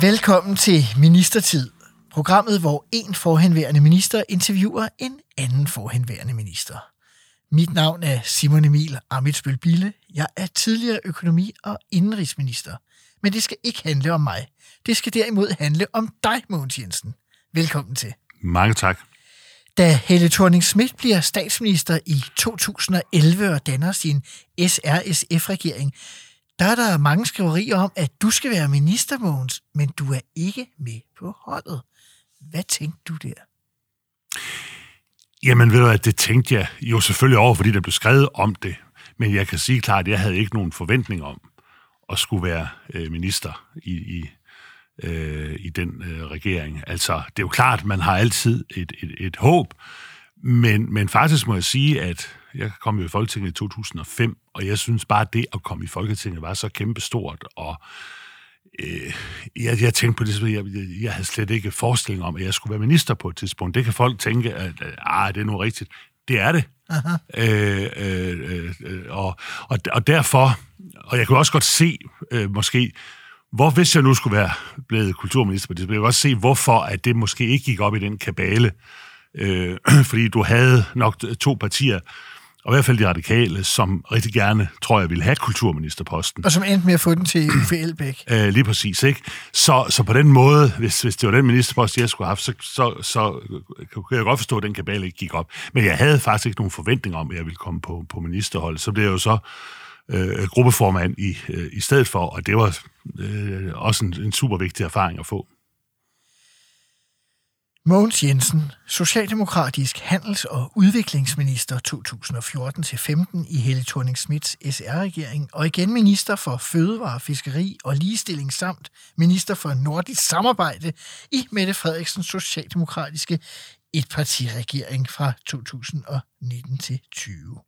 Velkommen til Ministertid, programmet, hvor en forhenværende minister interviewer en anden forhenværende minister. Mit navn er Simon Emil Amitsbøl Bille. Jeg er tidligere økonomi- og indenrigsminister. Men det skal ikke handle om mig. Det skal derimod handle om dig, Mogens Jensen. Velkommen til. Mange tak. Da Helle thorning Schmidt bliver statsminister i 2011 og danner sin SRSF-regering, der er der mange skriverier om, at du skal være minister, Mogens, men du er ikke med på holdet. Hvad tænkte du der? Jamen ved du at det tænkte jeg jo selvfølgelig over, fordi der blev skrevet om det. Men jeg kan sige klart, at jeg havde ikke nogen forventning om at skulle være øh, minister i, i, øh, i den øh, regering. Altså, det er jo klart, man har altid et, et, et håb, men, men faktisk må jeg sige, at jeg kom jo i Folketinget i 2005, og jeg synes bare, at det at komme i Folketinget var så kæmpestort, og øh, jeg, jeg tænkte på det, jeg, jeg, jeg havde slet ikke forestilling om, at jeg skulle være minister på et tidspunkt. Det kan folk tænke, at ah, det er nu rigtigt. Det er det. Øh, øh, øh, og, og, og derfor, og jeg kunne også godt se, øh, måske, hvor hvis jeg nu skulle være blevet kulturminister på det, så jeg også se, hvorfor at det måske ikke gik op i den kabale. Øh, fordi du havde nok to partier, og i hvert fald de radikale, som rigtig gerne, tror jeg, ville have kulturministerposten. Og som endte med at få den til Uffe Elbæk. Øh, lige præcis, ikke? Så, så på den måde, hvis, hvis det var den ministerpost, jeg skulle have haft, så, så, så kunne jeg godt forstå, at den kabale ikke gik op. Men jeg havde faktisk ikke nogen forventning om, at jeg ville komme på, på ministerholdet. Så blev jeg jo så øh, gruppeformand i, øh, i stedet for, og det var øh, også en, en super vigtig erfaring at få. Mogens Jensen, Socialdemokratisk handels- og udviklingsminister 2014-15 i Helle thorning Smiths SR-regering, og igen minister for fødevare, fiskeri og ligestilling samt minister for nordisk samarbejde i Mette Frederiksens socialdemokratiske etpartiregering fra 2019 til 20.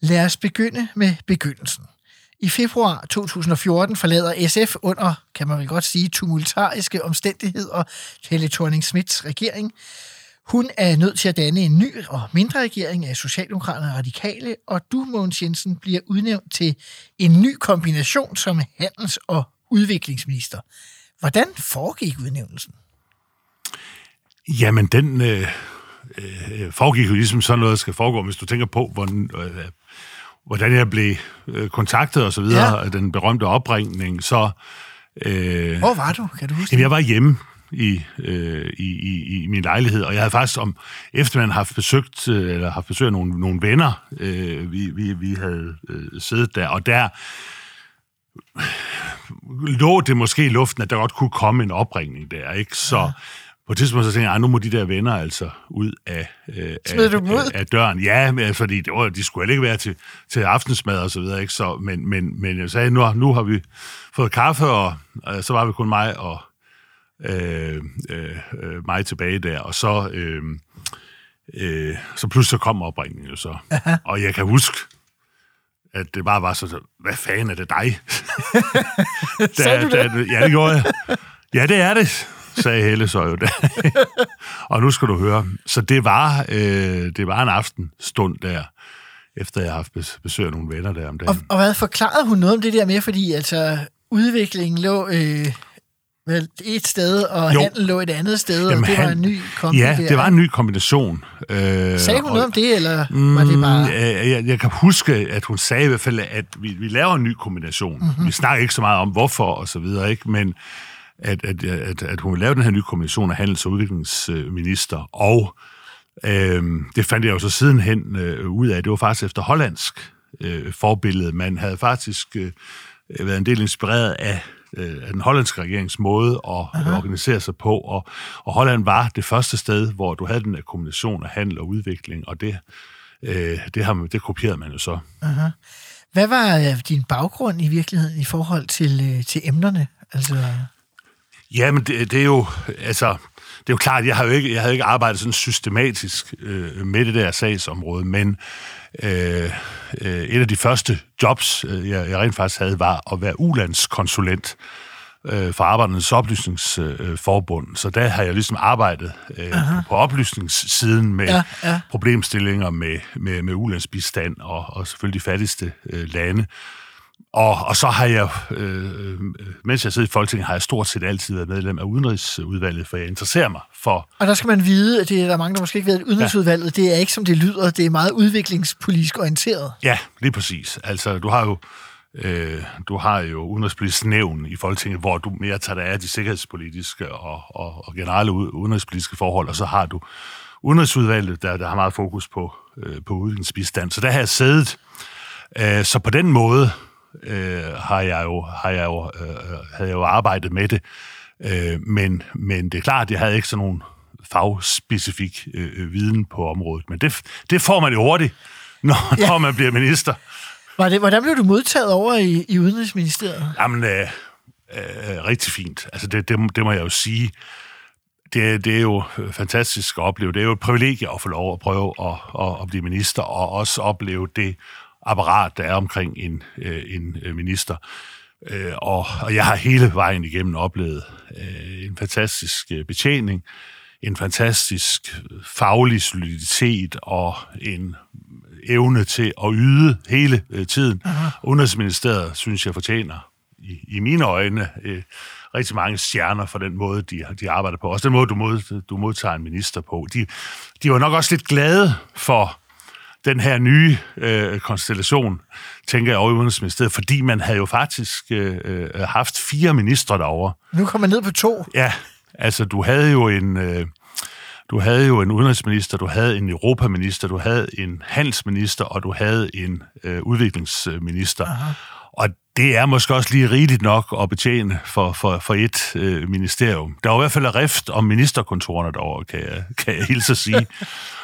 Lad os begynde med begyndelsen. I februar 2014 forlader SF under, kan man vel godt sige, tumultariske omstændigheder Helle thorning Smiths regering. Hun er nødt til at danne en ny og mindre regering af Socialdemokraterne og Radikale, og du, Mogens Jensen, bliver udnævnt til en ny kombination som handels- og udviklingsminister. Hvordan foregik udnævnelsen? Jamen, den øh, øh, øh foregik jo ligesom sådan noget, der skal foregå, hvis du tænker på, hvordan, øh, hvordan jeg blev øh, kontaktet og så videre, ja. den berømte opringning, så... Øh, Hvor var du? Kan du huske jamen, jeg var hjemme i, øh, i, i, i min lejlighed, og jeg havde faktisk om eftermiddagen haft besøgt, øh, eller haft besøg af nogle, nogle venner, øh, vi, vi, vi havde øh, siddet der, og der lå det måske i luften, at der godt kunne komme en opringning der, ikke? Så ja. På et tidspunkt så tænkte jeg, nu må de der venner altså ud af, øh, af, du ud? af, af døren. Ja, men, fordi det var, de skulle ikke være til, til aftensmad og så videre, ikke? Så, men, men, men jeg sagde, nu, nu har vi fået kaffe, og øh, så var vi kun mig og øh, øh, mig tilbage der, og så, øh, øh, så pludselig så kom opringningen jo så. Aha. Og jeg kan huske, at det bare var så, hvad fanden er det dig? da, Sagde du det? Da, ja, det gjorde jeg. Ja, det er det, sagde Helle så jo og nu skal du høre. Så det var, øh, det var en aftenstund der, efter jeg har haft besøg af nogle venner der om dagen. Og, og hvad forklarede hun noget om det der med, fordi altså udviklingen lå... Øh vel et sted, og jo. handel lå et andet sted, Jamen, og det han, var en ny kombination. Ja, det var en ny kombination. Øh, sagde hun og, noget om det, eller mm, var det bare... Øh, jeg, jeg kan huske, at hun sagde i hvert fald, at vi, vi laver en ny kombination. Mm-hmm. Vi snakker ikke så meget om, hvorfor og så videre, ikke? men at, at, at, at hun vil lave den her nye kombination af handels- og udviklingsminister, og øh, det fandt jeg jo så sidenhen øh, ud af, det var faktisk efter hollandsk øh, forbillede. Man havde faktisk øh, været en del inspireret af øh, den hollandske regerings måde at Aha. organisere sig på, og, og Holland var det første sted, hvor du havde den her kombination af handel og udvikling, og det, øh, det, har, det kopierede man jo så. Aha. Hvad var øh, din baggrund i virkeligheden i forhold til, øh, til emnerne? Altså, Ja, men det, det er jo, altså, det er jo klart, jeg har jo ikke, jeg havde ikke arbejdet sådan systematisk øh, med det der sagsområde, men øh, øh, et af de første jobs, øh, jeg, jeg rent faktisk havde, var at være ulandskonsulent øh, for Arbejdernes Oplysningsforbund. Øh, så der har jeg ligesom arbejdet øh, på oplysningssiden med Ja, ja. problemstillinger med, med, med ulandsbistand og, og selvfølgelig de fattigste øh, lande. Og, og så har jeg, øh, mens jeg sidder i Folketinget, har jeg stort set altid været medlem af Udenrigsudvalget, for jeg interesserer mig for... og der skal man vide, at det er der er mange, der måske ikke ved, at udenrigsudvalget, det er ikke som det lyder, det er meget udviklingspolitisk orienteret. Ja, lige præcis. Altså, du har jo, øh, du har jo Udenrigspolitisk nævn i Folketinget, hvor du mere tager dig af de sikkerhedspolitiske og, og, og generelle udenrigspolitiske forhold, og så har du Udenrigsudvalget, der, der har meget fokus på, øh, på udviklingsbistand. Så der har jeg siddet. Øh, så på den måde øh, har jeg jo, har jeg jo, øh, havde jeg jo arbejdet med det. Øh, men, men det er klart, at jeg havde ikke sådan nogen fagspecifik øh, viden på området. Men det, det får man jo hurtigt, når, ja. når man bliver minister. Var det, hvordan blev du modtaget over i, i Udenrigsministeriet? Jamen, øh, øh, rigtig fint. Altså, det, det, det må jeg jo sige. Det, det er jo fantastisk at opleve. Det er jo et privilegie at få lov at prøve at, at, at blive minister, og også opleve det apparat, der er omkring en, øh, en øh, minister. Øh, og, og jeg har hele vejen igennem oplevet øh, en fantastisk øh, betjening, en fantastisk faglig soliditet og en evne til at yde hele øh, tiden. Aha. Udenrigsministeriet, synes jeg, fortjener i, i mine øjne øh, rigtig mange stjerner for den måde, de, de arbejder på. Også den måde, du, mod, du modtager en minister på. De, de var nok også lidt glade for den her nye øh, konstellation, tænker jeg over i Udenrigsministeriet, fordi man havde jo faktisk øh, øh, haft fire ministre derovre. Nu kommer man ned på to. Ja, altså du havde jo en... Øh, du havde jo en udenrigsminister, du havde en europaminister, du havde en handelsminister, og du havde en øh, udviklingsminister. Aha. Og det er måske også lige rigeligt nok at betjene for, for, for et øh, ministerium. Der var i hvert fald rift om ministerkontorerne derovre, kan jeg, kan jeg hilse at sige.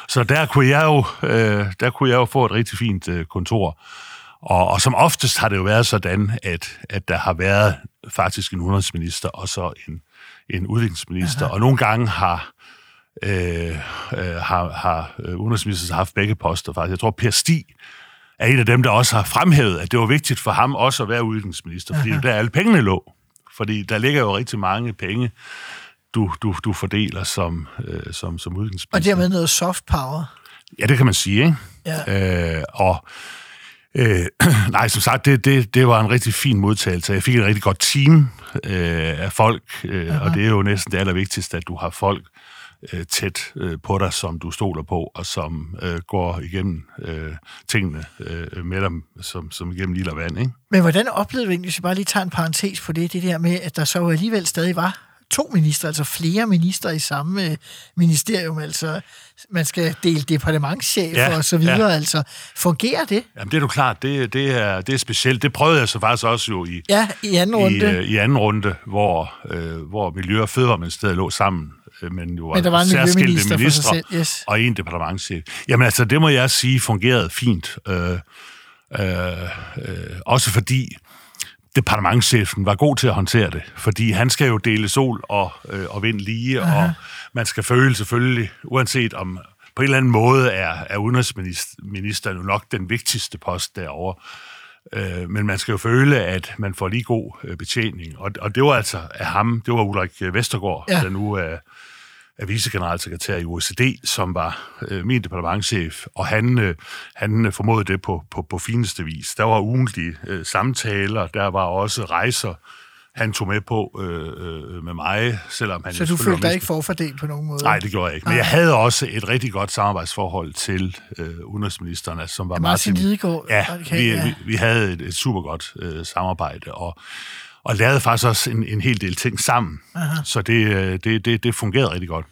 Så der kunne jeg jo, øh, der kunne jeg jo få et rigtig fint øh, kontor. Og, og som oftest har det jo været sådan, at, at der har været faktisk en udenrigsminister og så en, en udviklingsminister. Aha. Og nogle gange har øh, øh, har, har udenrigsministeren haft begge poster faktisk. Jeg tror, Per Stig er en af dem, der også har fremhævet, at det var vigtigt for ham også at være udviklingsminister, fordi Aha. der alle pengene lå. Fordi der ligger jo rigtig mange penge, du, du, du fordeler som, øh, som, som udviklingsminister. Og dermed noget soft power. Ja, det kan man sige, ikke? Ja. Øh, og øh, nej, som sagt, det, det, det var en rigtig fin modtagelse. Jeg fik et rigtig godt team øh, af folk, øh, og det er jo næsten det allervigtigste, at du har folk, øh, tæt øh, på dig, som du stoler på, og som øh, går igennem øh, tingene øh, med dem, som, som igennem og vand. Ikke? Men hvordan oplevede du egentlig, hvis jeg bare lige tager en parentes på det, det der med, at der så alligevel stadig var to minister, altså flere minister i samme øh, ministerium, altså man skal dele departementschefer Ja, og så videre, ja. altså fungerer det? Jamen, det er du klart, det, det, er, det er specielt. Det prøvede jeg så faktisk også jo i, Ja, i anden i, runde. øh, i anden runde, hvor, øh, hvor Miljø- og Fødevareministeriet lå sammen, men jo Men der var en særskilte ministre selv, yes. og en departementchef. Jamen altså, det må jeg sige fungerede fint. Øh, øh, øh, også fordi departementchefen var god til at håndtere det, fordi han skal jo dele sol og, øh, og vind lige, Aha. og man skal føle selvfølgelig, uanset om på en eller anden måde er, er udenrigsministeren jo nok den vigtigste post derovre, øh, men man skal jo føle, at man får lige god øh, betjening, og, og det var altså af ham, det var Ulrik Vestergaard, ja. der nu er, er vicegeneralsekretær i OECD, som var øh, min departementchef, og han, øh, han øh, formåede det på, på, på fineste vis. Der var ugentlige øh, samtaler, der var også rejser, han tog med på øh, øh, med mig, selvom han... Så du følte dig ikke forfordelt på nogen måde? Nej, det gjorde jeg ikke. Men jeg havde også et rigtig godt samarbejdsforhold til øh, udenrigsministerne, som var Ja, Martin Lidegaard. Ja, Okay, vi, ja. Vi, vi havde et, et super godt øh, samarbejde, og, og lavede faktisk også en, en hel del ting sammen. Aha. Så det, øh, det, det, det fungerede rigtig godt.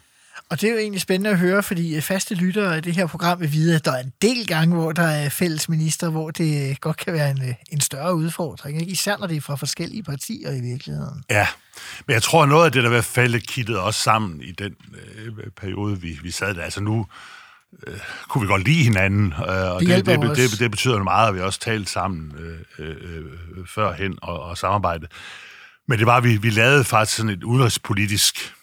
Og det er jo egentlig spændende at høre, fordi øh, faste lyttere af det her program vil vide, at der er en del gange, hvor der er fælles minister, hvor det øh, godt kan være en, en større udfordring. Ikke? Især når det er fra forskellige partier i virkeligheden. Ja, men jeg tror, noget af det, der i hvert fald kittede os sammen i den øh, periode, vi, vi sad der, altså nu øh, kunne vi godt lide hinanden, øh, og det, det, det, det, det betyder meget, at vi også talte sammen øh, øh, øh, førhen og, og samarbejdet. Men det var, vi, vi lavede faktisk sådan et udenrigspolitisk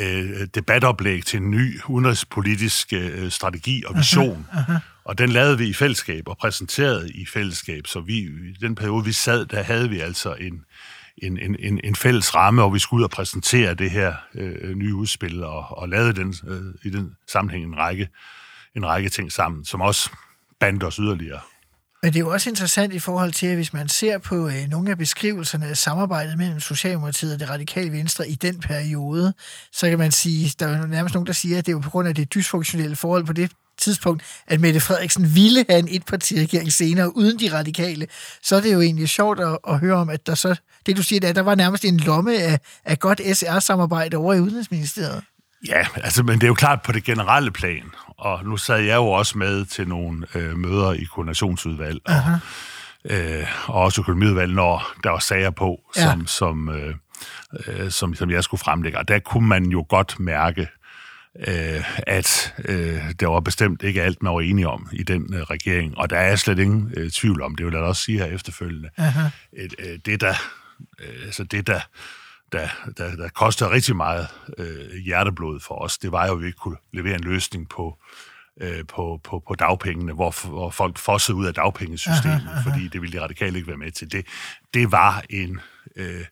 øh, debatoplæg til en ny udenrigspolitisk øh, strategi og vision. Uh-huh, uh-huh. Og den lavede vi i fællesskab og præsenterede i fællesskab. Så vi, i den periode, vi sad, der havde vi altså en, en, en, en fælles ramme, og vi skulle ud og præsentere det her øh, nye udspil, og, og lavede den, øh, i den sammenhæng en række, en række ting sammen, som også bandt os yderligere. Men det er jo også interessant i forhold til, at hvis man ser på øh, nogle af beskrivelserne af samarbejdet mellem Socialdemokratiet og det radikale venstre i den periode, så kan man sige, der er nærmest nogen, der siger, at det er jo på grund af det dysfunktionelle forhold på det tidspunkt, at Mette Frederiksen ville have en etpartiregering senere uden de radikale, så er det jo egentlig sjovt at, at høre om, at der så, det du siger, at der var nærmest en lomme af, af godt SR-samarbejde over i Udenrigsministeriet. Ja, altså, men det er jo klart på det generelle plan, og nu sad jeg jo også med til nogle øh, møder i koordinationsudvalg, og, øh, og også økonomiudvalg, når der var sager på, ja. som, som, øh, øh, som, som jeg skulle fremlægge. Og der kunne man jo godt mærke, øh, at øh, det var bestemt ikke alt, man var enige om i den øh, regering. Og der er slet ingen øh, tvivl om, det vil jeg også sige her efterfølgende. Et, øh, det, der, øh, altså det, der der, der, der koster rigtig meget øh, hjerteblod for os, det var jo, at vi ikke kunne levere en løsning på, øh, på, på, på dagpengene, hvor, hvor folk fossede ud af dagpengesystemet, aha, aha. fordi det ville de radikale ikke være med til. Det, det var en, øh,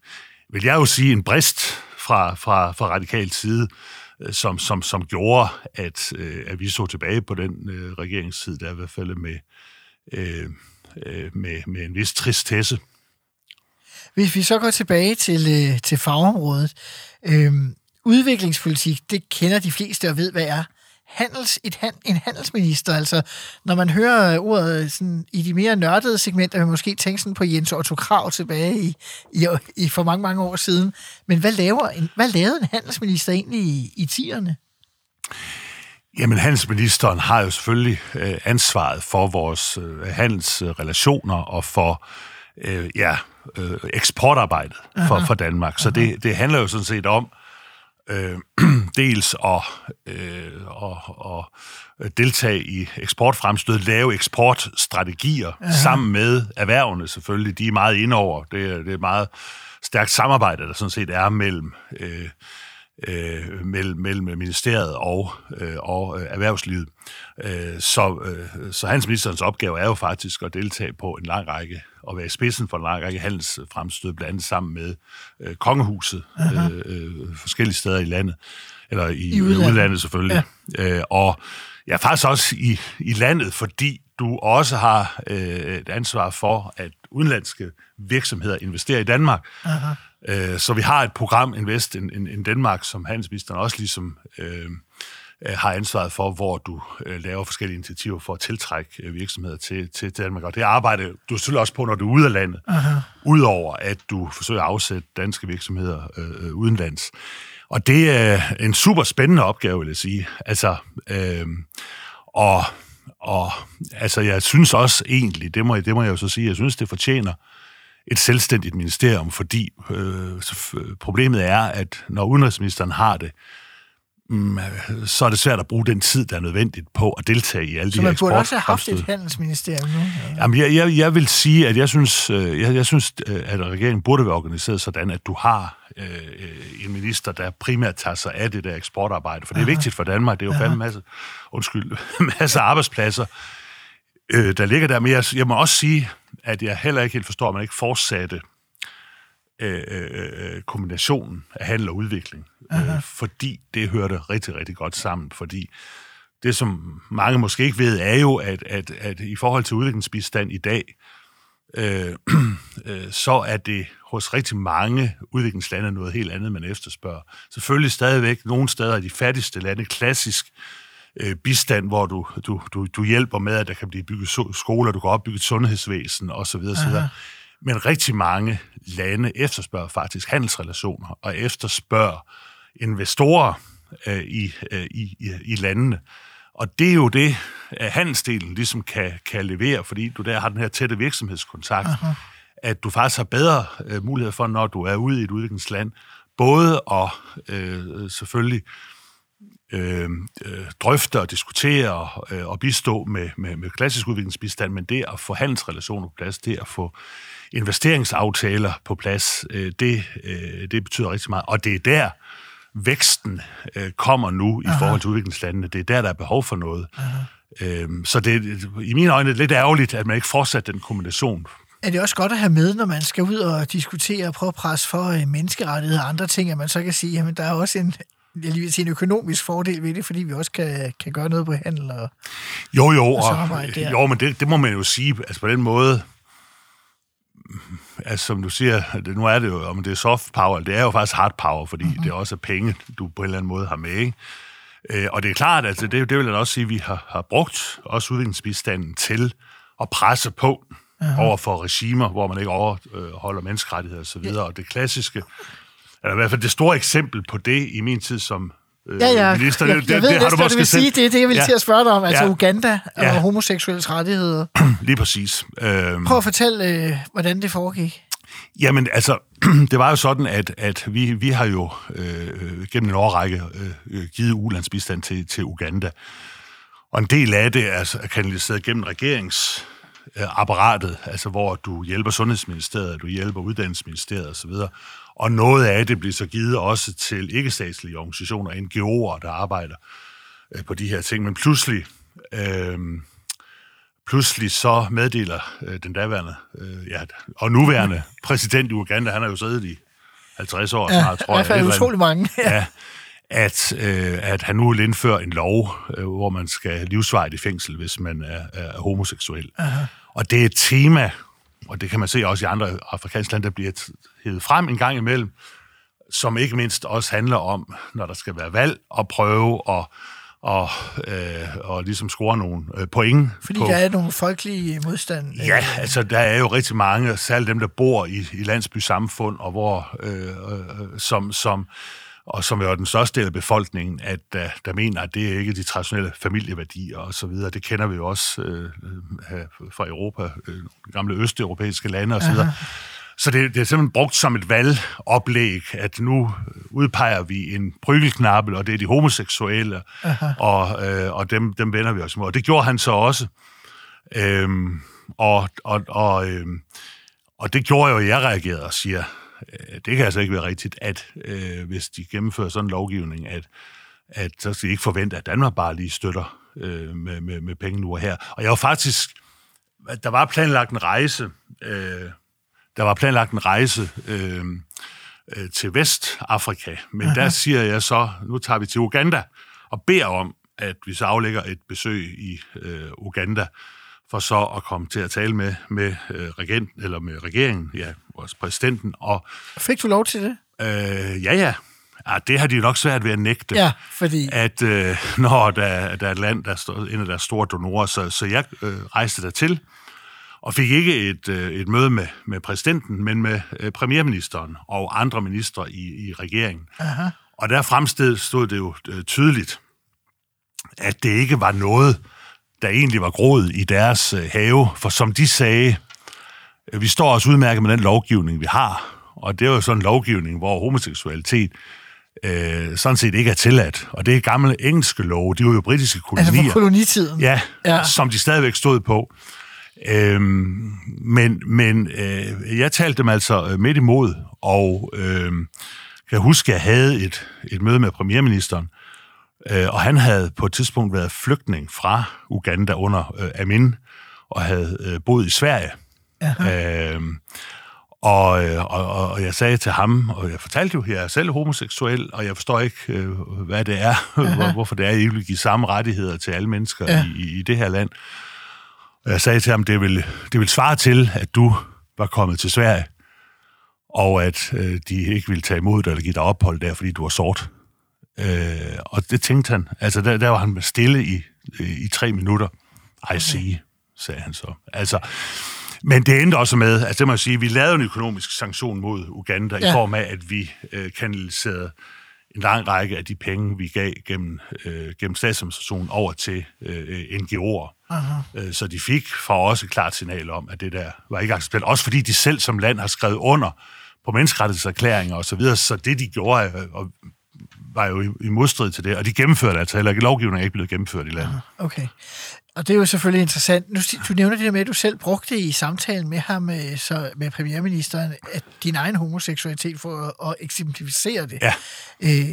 vil jeg jo sige, en brist fra, fra, fra radikal side, Øh, som, som, som gjorde, at, øh, at vi så tilbage på den øh, regeringstid, der i hvert fald med, øh, øh med, med en vis tristesse. Hvis vi så går tilbage til, øh, til fagområdet. Øh, udviklingspolitik, det kender de fleste og ved, hvad er. Handels, et, en handelsminister, altså når man hører ordet sådan, i de mere nørdede segmenter, man måske tænke sådan på Jens Otto Krav tilbage i, i, i for mange, mange år siden. Men hvad, laver en, hvad lavede en handelsminister egentlig i, i tierne? Jamen, handelsministeren har jo selvfølgelig øh, ansvaret for vores øh, handelsrelationer og for øh, ja, øh, eksportarbejdet for, for Danmark. Så det, det handler jo sådan set om øh, dels at, øh, at, at deltage i eksportfremstød, lave eksportstrategier Aha. sammen med erhvervene selvfølgelig. De er meget indover. Det er, det er meget stærkt samarbejde, der sådan set er mellem... Øh, øh, mellem, mellem ministeriet og, øh, og øh, erhvervslivet. Øh, så, øh, så handelsministerens opgave er jo faktisk at deltage på en lang række, og være i spidsen for en lang række handelsfremstød, blandt andet sammen med øh, kongehuset øh, øh, forskellige steder i landet, eller i, I udlandet, udlandet selvfølgelig. Ja. Øh, og ja, faktisk også i, i landet, fordi du også har øh, et ansvar for, at udenlandske virksomheder investerer i Danmark. Aha. Øh, så vi har et program, Invest in, in, in Danmark, som handelsministeren også ligesom øh, øh, har ansvaret for, hvor du øh, laver forskellige initiativer for at tiltrække øh, virksomheder til, til Danmark. Og det arbejder du selvfølgelig også på, når du er ude af landet. Aha. Udover at du forsøger at afsætte danske virksomheder øh, øh, udenlands. Og det er en super spændende opgave, vil jeg sige. Altså, øh, og, og altså, jeg synes også egentlig, det må, det må jeg jo så sige, jeg synes, det fortjener et selvstændigt ministerium, fordi øh, problemet er, at når udenrigsministeren har det, mm, så er det svært at bruge den tid, der er nødvendigt på at deltage i alle så de her Så man burde også have haft et handelsministerium nu? Ja. Jamen, jeg, jeg, jeg vil sige, at jeg synes, øh, jeg, jeg synes, øh, at regeringen burde være organiseret sådan, at du har øh, en minister, der primært tager sig af det der eksportarbejde, for det er Aha. vigtigt for Danmark. Det er jo fandme masse, undskyld, masse arbejdspladser, øh, der ligger der. Men jeg, jeg må også sige, at jeg heller ikke helt forstår, at man ikke fortsatte øh, øh, øh kombinationen af handel og udvikling. Øh, fordi det hørte rigtig, rigtig godt sammen. Fordi det, som mange måske ikke ved, er jo, at, at, at i forhold til udviklingsbistand i dag, øh, øh, så er det hos rigtig mange udviklingslande noget helt andet, man efterspørger. Selvfølgelig stadigvæk nogle steder af de fattigste lande klassisk øh, bistand, hvor du, du, du, du hjælper med, at der kan blive bygget skoler, du kan opbygge et sundhedsvæsen osv. osv. Men rigtig mange lande efterspørger faktisk handelsrelationer og efterspørger investorer øh, i, øh, i, i landene. Og det er jo det, at handelsdelen ligesom kan, kan levere, fordi du der har den her tætte virksomhedskontakt, Aha. at du faktisk har bedre øh, mulighed for, når du er ude i et udviklingsland, både at øh, selvfølgelig øh, øh, drøfte og diskutere øh, og bistå med, med, med klassisk udviklingsbistand, men det at få handelsrelationer på plads, det at få investeringsaftaler på plads, øh, det, øh, det betyder rigtig meget. Og det er der, væksten øh, kommer nu i Aha. forhold til udviklingslandene. Det er der, der er behov for noget. Øhm, så det er i mine øjne lidt ærgerligt, at man ikke fortsat den kombination. Er det også godt at have med, når man skal ud og diskutere og prøve at presse for øh, menneskerettigheder og andre ting, at man så kan sige, at der er også en, jeg lige vil sige, en økonomisk fordel ved det, fordi vi også kan, kan gøre noget på handel og Jo, jo, og og, jo men det, det må man jo sige, altså på den måde, altså som du siger, det, nu er det jo, om det er soft power, det er jo faktisk hard power, fordi mm-hmm. det er også penge, du på en eller anden måde har med, ikke? Øh, og det er klart, at det, det vil jeg også sige, at vi har, har brugt også udviklingsbistanden til at presse på uh-huh. over for regimer, hvor man ikke overholder menneskerettigheder osv. Og, og det klassiske, eller i hvert fald det store eksempel på det i min tid som øh, Ja, ja, minister, jeg, det, jeg ved det har du måske vil selv. sige. Det er det, jeg vil Ja. til at spørge dig om, altså Ja. Uganda og Ja. homoseksuelles rettigheder. Lige præcis. Øhm, Prøv at fortælle, øh, hvordan det foregik. Jamen, altså, det var jo sådan, at, at vi, vi har jo øh, gennem en årrække øh, givet ulandsbistand til, til Uganda. Og en del af det er, er kanaliseret gennem regeringsapparatet, altså hvor du hjælper Sundhedsministeriet, du hjælper Uddannelsesministeriet osv., og noget af det bliver så givet også til ikke-statslige organisationer, NGO'er, der arbejder øh, på de her ting. Men pludselig, øh, pludselig så meddeler øh, den daværende øh, ja, og nuværende præsident i Uganda, han har jo siddet i 50 år Ja, snart, i tror jeg. hvert fald et eller andet. utrolig mange. ja, at, øh, at han nu vil indføre en lov, øh, hvor man skal livsvarigt i fængsel, hvis man er, er homoseksuel. Aha. Og det er et tema, og det kan man se også i andre afrikanske lande, der bliver hævet frem en gang imellem, som ikke mindst også handler om, når der skal være valg, at prøve at og, øh, og ligesom score nogle øh, point. Fordi på, der er nogle folkelige modstand. Ja, altså der er jo rigtig mange, særligt dem, der bor i, i landsbysamfund, og hvor, øh, øh, som, som, og som er den største del af befolkningen, at der, der mener, at det er ikke de traditionelle familieværdier og så videre. Det kender vi jo også øh, øh, fra Europa, øh, gamle østeuropæiske lande og så videre. Så det, det er simpelthen brugt som et valgoplæg, at nu udpeger vi en bryggelknappel, og det er de homoseksuelle, og, øh, og dem, dem vender vi os imod. Og det gjorde han så også. Øhm, og, og, og, øhm, og det gjorde jo, at jeg reagerede og siger, øh, det kan altså ikke være rigtigt, at øh, hvis de gennemfører sådan en lovgivning, at, at så skal de ikke forvente, at Danmark bare lige støtter øh, med, med, med penge nu og her. Og jeg var faktisk, der var planlagt en rejse, øh, der var planlagt en rejse øh, øh, til Vestafrika, men Aha. der siger jeg så, nu tager vi til Uganda og beder om, at vi så aflægger et besøg i øh, Uganda, for så at komme til at tale med, med, øh, regent, eller med regeringen, ja, vores præsidenten, og Fik du lov til det? øh, ja, ja, ja, det har de jo nok svært ved at nægte Ja, fordi... at øh, når der, der er et land, der er en af deres store donorer, så, så jeg øh, rejste der til og fik ikke et, øh, et møde med, med præsidenten, men med øh, premierministeren og andre ministre i, i regeringen. Aha. Og der fremsted stod det jo øh, tydeligt, at det ikke var noget, der egentlig var groet i deres have, for som de sagde, vi står også udmærket med den lovgivning, vi har, og det er jo sådan en lovgivning, hvor homoseksualitet øh, sådan set ikke er tilladt. Og det er gamle engelske love, de var jo britiske kolonier. Altså fra kolonitiden. Ja. ja, som de stadigvæk stod på. Øhm, men men øh, jeg talte dem altså øh, midt imod, og øh, kan huske, at jeg havde et, et møde med premierministeren, øh, og han havde på et tidspunkt været flygtning fra Uganda under øh, Amin, og havde øh, boet i Sverige. Øh, og, øh, og, og, og jeg sagde til ham, og jeg fortalte jo, at jeg er selv homoseksuel, og jeg forstår ikke, øh, hvad det er, hvor, hvorfor det er, at I vil give samme rettigheder til alle mennesker Ja. i, i det her land. Jeg sagde til ham, det vil, det vil svare til, at du var kommet til Sverige, og at øh, de ikke ville tage imod dig eller give dig ophold der, fordi du var sort. Øh, og det tænkte han. Altså, der, der var han stille i, i tre minutter. I see, sagde han så. Altså, men det endte også med, altså det må jeg sige, vi lavede en økonomisk sanktion mod Uganda ja. Ja. i form af, at vi øh, kanaliserede en lang række af de penge, vi gav gennem, øh, gennem statsadministrationen over til øh, NGO'er. Øh, så de fik for også et klart signal om, at det der var ikke accepteret. Også fordi de selv som land har skrevet under på menneskerettighedserklæringer og så videre, så det de gjorde, øh, og var jo i, modstrid til det, og de gennemførte altså heller ikke. Lovgivningen er ikke blevet gennemført i landet. Okay. Og det er jo selvfølgelig interessant. Nu, du nævner det der med, at du selv brugte i samtalen med ham, øh, så, med premierministeren, at din egen homoseksualitet for at, at eksemplificere det. Ja. Øh,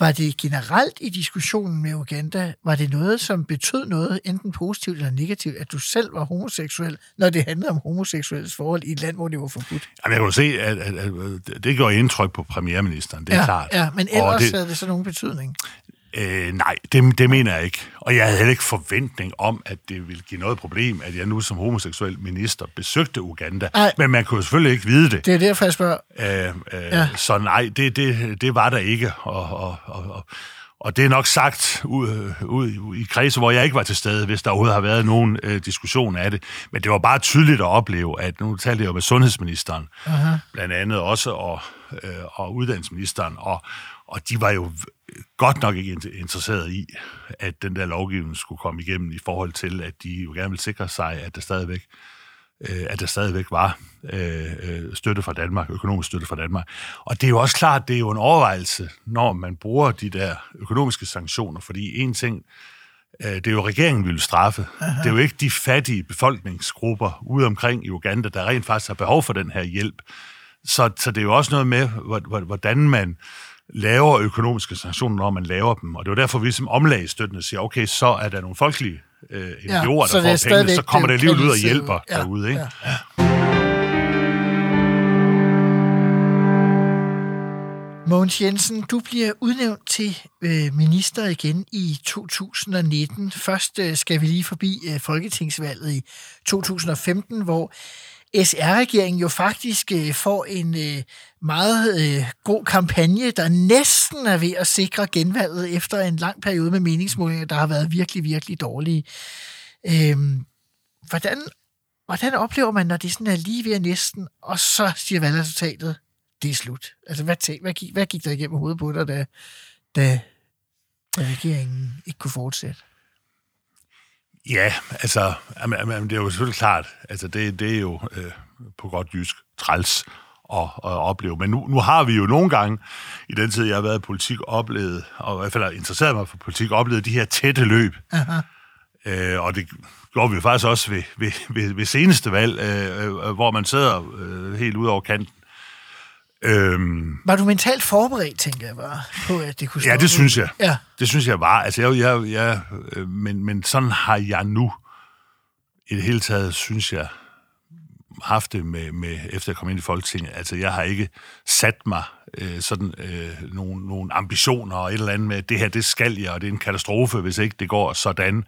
var det generelt i diskussionen med Uganda, var det noget, som betød noget, enten positivt eller negativt, at du selv var homoseksuel, når det handlede om homoseksuelles forhold i et land, hvor det var forbudt? Jamen, jeg kunne se, at, at, at det gjorde indtryk på premierministeren, det er ja, klart. Ja, men Og ellers det, havde det så nogen betydning. Øh, nej, det, det mener jeg ikke. Og jeg havde heller ikke forventning om, at det ville give noget problem, at jeg nu som homoseksuel minister besøgte Uganda. Nej. Men man kunne jo selvfølgelig ikke vide det. Det er derfor, jeg spørger. Øh, øh, ja. Så nej, det, det, det var der ikke. Og, og, og, og, og det er nok sagt ud, ud i kredse, hvor jeg ikke var til stede, hvis der overhovedet har været nogen øh, diskussion af det. Men det var bare tydeligt at opleve, at nu talte jeg jo med sundhedsministeren, Aha. blandt andet også, og, øh, og uddannelsesministeren, og, og de var jo godt nok ikke inter- interesseret i, at den der lovgivning skulle komme igennem i forhold til, at de jo gerne ville sikre sig, at der stadigvæk øh, at der stadigvæk var øh, øh, støtte fra Danmark, økonomisk støtte fra Danmark. Og det er jo også klart, det er jo en overvejelse, når man bruger de der økonomiske sanktioner, fordi en ting, øh, det er jo regeringen, vi vil straffe. Aha. Det er jo ikke de fattige befolkningsgrupper ude omkring i Uganda, der rent faktisk har behov for den her hjælp. Så, så det er jo også noget med, hvor- hvor- hvordan man laver økonomiske sanktioner, når man laver dem. Og det var derfor, vi som omlag støttende siger, okay, så er der nogle folkelige øh, NGO'er, der det er får pengene, så kommer blevet alligevel ud og hjælper Ja, derude. Ikke? ja. Mogens Jensen, du bliver udnævnt til øh, minister igen i 2019. Først øh, skal vi lige forbi øh, folketingsvalget i 2015, hvor SR-regeringen jo faktisk øh, får en øh, meget øh, god kampagne, der næsten er ved at sikre genvalget efter en lang periode med meningsmålinger, der har været virkelig, virkelig dårlige. Øh, hvordan, hvordan oplever man, når det sådan er lige ved at næsten, og så siger valgresultatet, det er slut. Altså, hvad, tæ- hvad, gik, hvad gik der igennem hovedet på dig, da, da, da regeringen ikke kunne fortsætte? Ja, altså, jamen, jamen, det er jo selvfølgelig klart, altså det, det er jo øh, på godt jysk træls at, at opleve. Men nu, nu har vi jo nogle gange, i den tid, jeg har været i politik, oplevet, og i hvert fald interesseret mig for politik, oplevet de her tætte løb. Aha. Øh, og det gjorde vi jo faktisk også ved, ved, ved, ved seneste valg, øh, øh, hvor man sidder øh, helt ud over kanten. Øhm, Var du mentalt forberedt, tænker jeg bare, på at det kunne Ja, det synes jeg. Ja. Det synes jeg var. Altså, jeg, jeg, jeg, øh, men, men sådan har jeg nu i det hele taget, synes jeg, haft det med, med efter jeg kom ind i Folketinget. Altså, jeg har ikke sat mig øh, sådan øh, nogle, nogle ambitioner og et eller andet med, at det her, det skal jeg, og det er en katastrofe, hvis ikke det går sådan.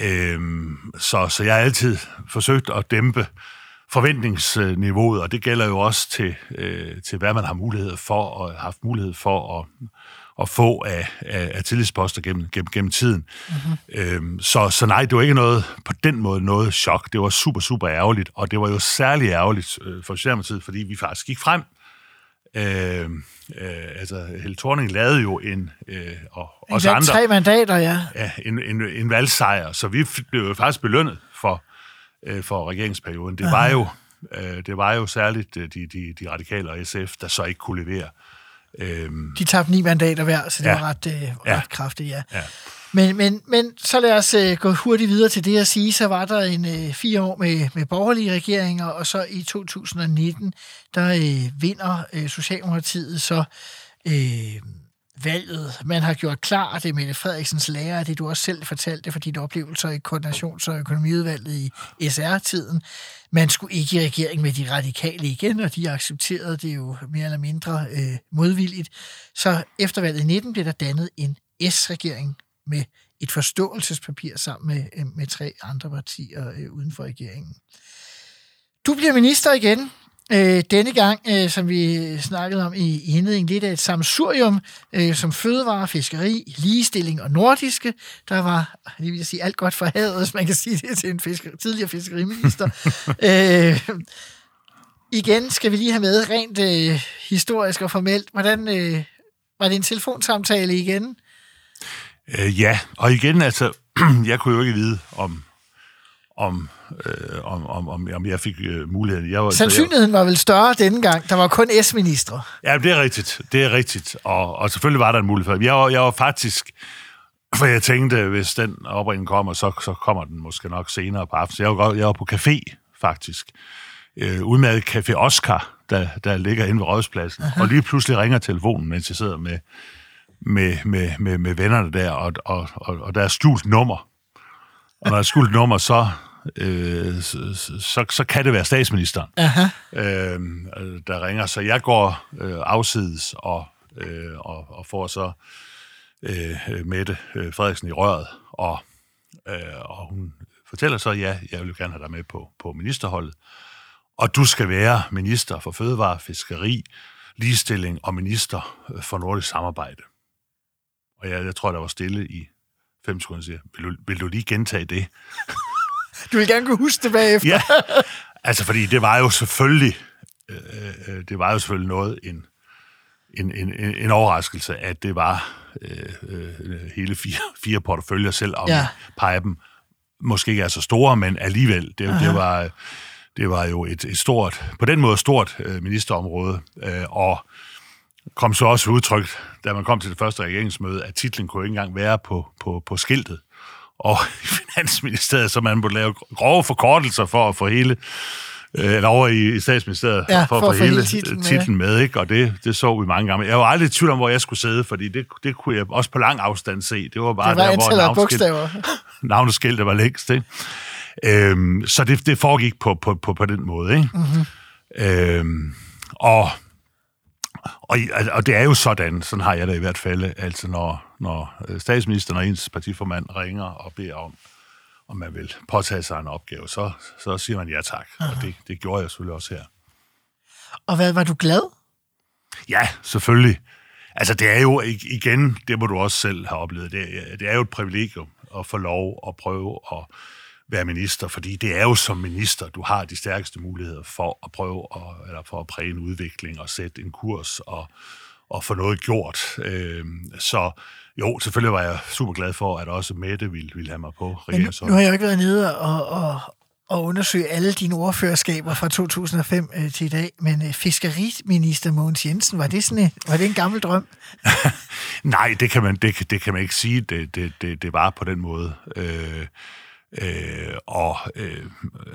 Øhm, så, så jeg har altid forsøgt at dæmpe forventningsniveauet, og det gælder jo også til, øh, til hvad man har mulighed for, og har haft mulighed for at, at få af, af, af tillidsposter gennem, gennem, gennem tiden. Mm-hmm. Øhm, så, så nej, det var ikke noget på den måde noget chok. Det var super, super ærgerligt, og det var jo særlig ærgerligt øh, for Socialdemokratiet, fordi vi faktisk gik frem. Øh, øh, altså, Helle Thorning lavede jo en, øh, og En også andre, tre mandater, ja. ja, en, en, en valgsejr, så vi blev jo faktisk belønnet for, øh, for regeringsperioden. Det var jo, øh, det var jo særligt øh, de, de, de radikale og SF, der så ikke kunne levere. Øhm, De tabte ni mandater hver, så det Ja. var ret, øh, ret Ja. kraftigt, ja. ja. Men, men, men så lad os øh, gå hurtigt videre til det at sige, så var der en øh, fire år med, med borgerlige regeringer, og så i 2019, der øh, vinder øh, Socialdemokratiet så øh, valget. Man har gjort klar, det er Mette Frederiksens lærer, det du også selv fortalte for dine oplevelser i koordinations- og økonomiudvalget i SR-tiden. Man skulle ikke i regering med de radikale igen, og de accepterede det jo mere eller mindre øh, modvilligt. Så efter valget i 19 blev der dannet en S-regering med et forståelsespapir sammen med, øh, med tre andre partier øh, uden for regeringen. Du bliver minister igen. Øh, denne gang, øh, som vi snakkede om i, i indledningen, lidt af et samsurium øh, som fødevare, fiskeri, ligestilling og nordiske. Der var, det vil sige, alt godt for havet, hvis man kan sige det til en fisker, tidligere fiskeriminister. øh, igen skal vi lige have med, rent øh, historisk og formelt, hvordan øh, var det en telefonsamtale igen? Øh, ja, og igen, altså, jeg kunne jo ikke vide, om, om, øh, om, om, om, om jeg fik øh, muligheden. Jeg var, så jeg, Sandsynligheden var vel større denne gang. Der var kun S-ministre. Ja, det er rigtigt. Det er rigtigt. Og, og selvfølgelig var der en mulighed. Jeg var, jeg var faktisk... For jeg tænkte, hvis den opringning kommer, så, så kommer den måske nok senere på aftenen. Så jeg var, godt- jeg var på café, faktisk. Øh, med Café Oscar, der, der ligger inde ved Rådspladsen. Og lige pludselig ringer telefonen, mens jeg sidder med, med, med, med, med vennerne der, og, og, og, og der er skjult nummer. Og når der er skjult nummer, så, øh, så, så, kan det være statsministeren Aha. øh, der ringer. Så jeg går øh, afsides og, øh, og, og får så øh, Mette øh, Frederiksen i røret, og, øh, og hun fortæller så, ja, jeg vil jo gerne have dig med på, på ministerholdet, og du skal være minister for fødevare, fiskeri, ligestilling og minister øh, for nordisk samarbejde. Og jeg, jeg tror, der var stille i fem sekunder, siger, vil du, vil du lige gentage det? Du vil gerne kunne huske det bagefter. Ja, altså fordi det var jo selvfølgelig, øh, øh, det var jo selvfølgelig noget, en, en, en, en overraskelse, at det var øh, øh, hele fire, fire porteføljer, selvom Ja. ja. Pipen måske ikke er så store, men alligevel, det, det, var, det var jo et, et stort, på den måde stort øh, ministerområde, øh, og kom så også udtrykt, da man kom til det første regeringsmøde, at titlen kunne ikke engang være på, på, på skiltet. Og i Finansministeriet, så man måtte lave grove forkortelser for at få hele, øh, eller over i, statsministeriet, Ja, for, at få hele titlen titlen med. med, ikke? og det, det så vi mange gange. Jeg var aldrig i tvivl om, hvor jeg skulle sidde, fordi det, det kunne jeg også på lang afstand se. Det var bare Det var der, hvor navneskilt- navneskiltet var længst. Ikke? Øhm, så det, det foregik på, på, på, på den måde. Ikke? Mm-hmm. Øhm, og, og, og det er jo sådan, sådan har jeg det i hvert fald, altså når, når øh, statsministeren og ens partiformand ringer og beder om, om man vil påtage sig en opgave, så, så siger man ja tak. Og det, det gjorde jeg selvfølgelig også her. Og hvad, var du glad? Ja, selvfølgelig. Altså, det er jo ig- igen, det må du også selv have oplevet, det, er- det er jo et privilegium at få lov at prøve at være minister, fordi det er jo som minister, du har de stærkeste muligheder for at prøve at, eller for at præge en udvikling og sætte en kurs og, og få noget gjort. Øhm, så jo, selvfølgelig var jeg super glad for, at også Mette ville, ville have mig på Men nu, regeringsholdet. nu har jeg jo ikke været nede og, og, og undersøge alle dine ordførerskaber fra 2005 øh, til i dag, men øh, fiskeriminister Mogens Jensen, var det, sådan, øh, var det en gammel drøm? Nej, det kan man, det, kan- det kan man ikke sige. Det, det, det, det var på den måde. Øh, øh, og, øh,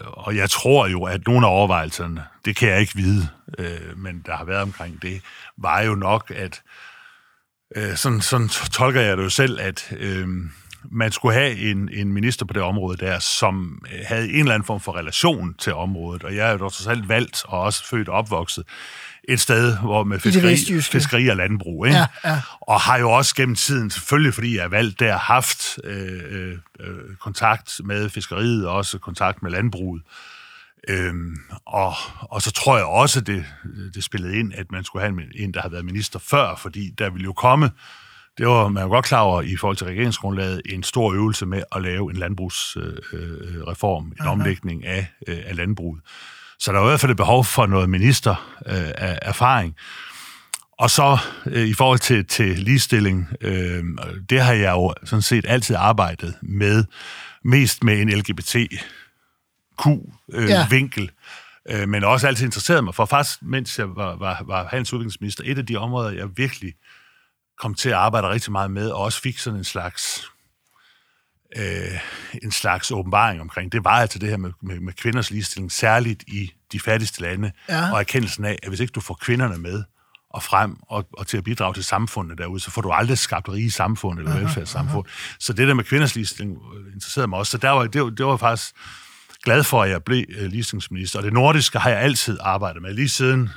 og jeg tror jo, at nogle af overvejelserne, det kan jeg ikke vide, øh, men der har været omkring det, var jo nok, at øh, sådan, sådan tolker jeg det jo selv, at øh, man skulle have en, en minister på det område der, som øh, havde en eller anden form for relation til området. Og jeg er jo trods alt valgt og også født og opvokset et sted, hvor med fiskeri, fiskeri og landbrug. Ikke? Ja, ja. Og har jo også gennem tiden, selvfølgelig fordi jeg er valgt der, haft øh, øh, øh, kontakt med fiskeriet og også kontakt med landbruget. Øhm, og, og så tror jeg også, det, det spillede ind, at man skulle have en, en, der har været minister før, fordi der ville jo komme, det var man jo godt klar over i forhold til regeringsgrundlaget, en stor øvelse med at lave en landbrugsreform, øh, reform, en omlægning af, øh, af landbruget. Så der er i hvert fald et behov for noget minister øh, af erfaring. Og så øh, i forhold til, til ligestilling, øh, det har jeg jo sådan set altid arbejdet med, mest med en LGBTQ-vinkel, Ja. øh, men også altid interesseret mig for. Faktisk, mens jeg var, var, var og udviklingsminister, et af de områder, jeg virkelig kom til at arbejde rigtig meget med, og også fik sådan en slags øh, en slags åbenbaring omkring, det var altså det her med, med, med kvinders ligestilling, særligt i de fattigste lande, Ja. og erkendelsen af, at hvis ikke du får kvinderne med og frem og, og til at bidrage til samfundet derude, så får du aldrig skabt rige samfund eller velfærdssamfund. Så det der med kvinders ligestilling øh, interesserede mig også. Så der var, det, var, det var faktisk glad for, at jeg blev øh, ligestillingsminister. Og det nordiske har jeg altid arbejdet med. Lige siden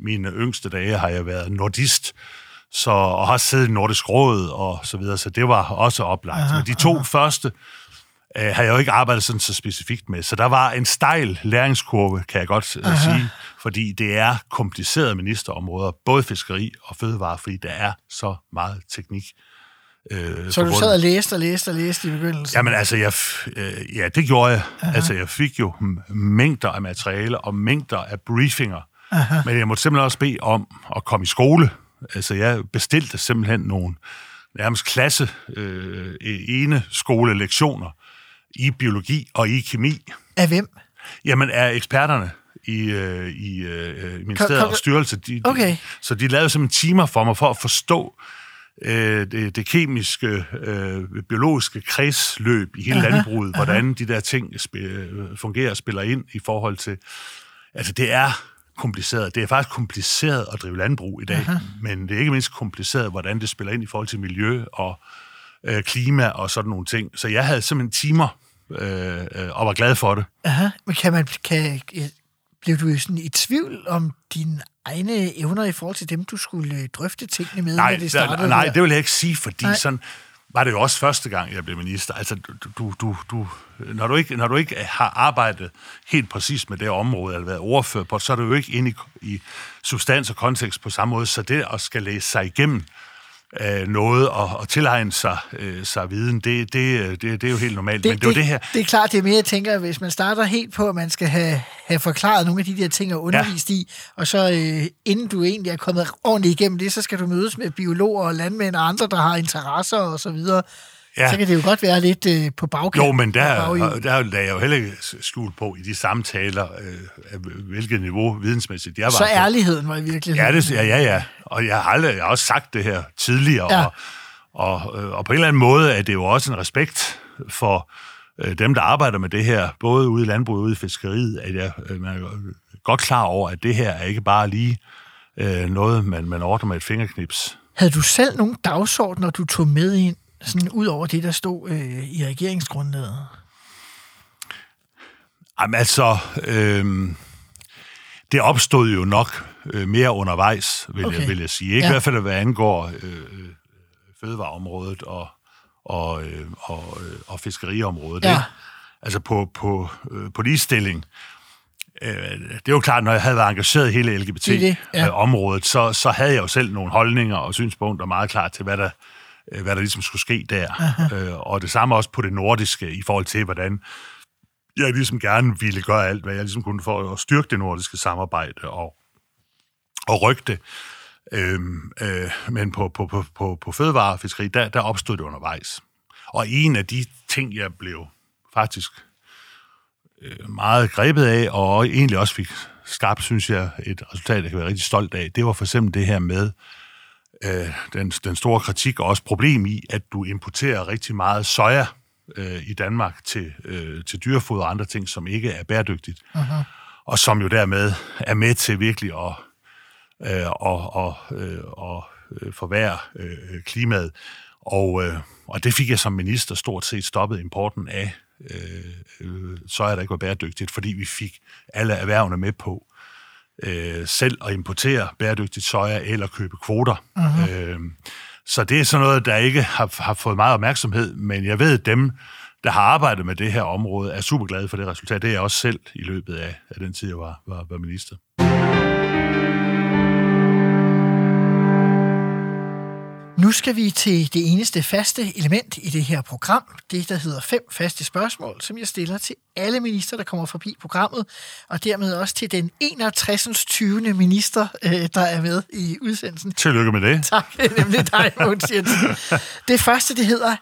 mine yngste dage har jeg været nordist, så, og har siddet i Nordisk Råd og så videre, så det var også oplagt. Aha, Men de to aha. første øh, har jeg jo ikke arbejdet sådan så specifikt med, så der var en stejl læringskurve, kan jeg godt øh, sige, fordi det er komplicerede ministerområder, både fiskeri og fødevare, fordi der er så meget teknik. Øh, Så du sad og læste og læste og læste i begyndelsen? Jamen altså, jeg, øh, ja, det gjorde jeg. Aha. Altså, jeg fik jo mængder af materiale og mængder af briefinger. Aha. Men jeg måtte simpelthen også bede om at komme i skole. Altså, jeg bestilte simpelthen nogle nærmest klasse øh, ene skolelektioner i biologi og i kemi. Af hvem? Jamen, er eksperterne i, øh, i øh, ministeriet Kom- kom- og styrelse. De, Okay. de, så de lavede simpelthen timer for mig for at forstå øh, det, det kemiske, øh, biologiske kredsløb i hele Aha, landbruget, hvordan de der ting sp- øh, fungerer og spiller ind i forhold til... Altså, det er kompliceret. Det er faktisk kompliceret at drive landbrug i dag, Aha. men det er ikke mindst kompliceret, hvordan det spiller ind i forhold til miljø og øh, klima og sådan nogle ting. Så jeg havde simpelthen timer øh, øh, og var glad for det. Aha. Men kan man, kan, blev du sådan i tvivl om dine egne evner i forhold til dem, du skulle øh, drøfte tingene med, Nej, det startede? nej der? det vil jeg ikke sige, fordi Nej. nej. sådan var det jo også første gang, jeg blev minister. Altså, du, du, du, du, når, du ikke, når du ikke har arbejdet helt præcis med det område, eller været ordfører på, så er du jo ikke inde i, i substans og kontekst på samme måde, så det at skal læse sig igennem øh, noget og, og tilegne sig, øh, sig viden, det, det, øh, det, det er jo helt normalt. Men det, det, det her... Det er klart, det er mere, jeg tænker, hvis man starter helt på, at man skal have, have forklaret nogle af de der ting og undervist ja. i, og så øh, inden du egentlig er kommet ordentligt igennem det, så skal du mødes med biologer og landmænd og andre, der har interesser og så videre. Ja. Så kan det jo godt være lidt øh, på bagkant. Jo, men der, baghjul. der lagde jeg jo heller ikke skjul på i de samtaler, øh, hvilket niveau vidensmæssigt jeg var Så ærligheden var i virkeligheden. Ja, det, ja, ja, ja. Og jeg har, aldrig, jeg har også sagt det her tidligere, ja. og, og, øh, og på en eller anden måde er det jo også en respekt for øh, dem, der arbejder med det her, både ude i landbruget og ude i fiskeriet, at jeg øh, man er godt klar over, at det her er ikke bare lige øh, noget, man, man ordner med et fingerknips. Havde du selv nogle dagsordner, du tog med ind, sådan ud over det, der stod øh, i regeringsgrundlaget? Jamen altså, øh, det opstod jo nok øh, mere undervejs, vil, okay. Jeg, vil jeg sige. Ikke Ja. i hvert fald, hvad angår øh, øh, fødevareområdet og, og, øh, og, øh, og fiskeriområdet. Ja. Ikke? Altså på, på, øh, på ligestilling. Øh, det er jo klart, når jeg havde været engageret i hele Det er det, ja. LGBT-området, så, så havde jeg jo selv nogle holdninger og synspunkter meget klart til, hvad der, øh, hvad der ligesom skulle ske der. Øh, og det samme også på det nordiske, i forhold til, hvordan jeg ligesom gerne ville gøre alt, hvad jeg ligesom kunne for at styrke det nordiske samarbejde og, og rykke det. Øhm, øh, men på, på, på, på, på fødevare og fiskeri, der, der opstod det undervejs. Og en af de ting, jeg blev faktisk øh, meget grebet af, og egentlig også fik skabt, synes jeg, et resultat, jeg kan være rigtig stolt af, det var for eksempel det her med øh, den, den store kritik og også problem i, at du importerer rigtig meget soja øh, i Danmark til, øh, til dyrefoder og andre ting, som ikke er bæredygtigt. Uh-huh. Og som jo dermed er med til virkelig at øh, og, og, øh, og øh, forværre øh, klimaet. Og, øh, og det fik jeg som minister stort set stoppet importen af øh, øh, soja, der ikke var bæredygtigt, fordi vi fik alle erhvervene med på øh, selv at importere bæredygtigt soja eller købe kvoter. Uh-huh. Øh, så det er sådan noget, der ikke har, har fået meget opmærksomhed, men jeg ved, at dem, der har arbejdet med det her område, er super glade for det resultat. Det er jeg også selv i løbet af, af den tid, jeg var, var, var minister. Nu skal vi til det eneste faste element i det her program, det der hedder fem faste spørgsmål, som jeg stiller til alle minister, der kommer forbi programmet, og dermed også til den 61. 20. minister, øh, der er med i udsendelsen. Tillykke med det. Tak, nemlig dig, Mogens Jensen. Det første, det hedder,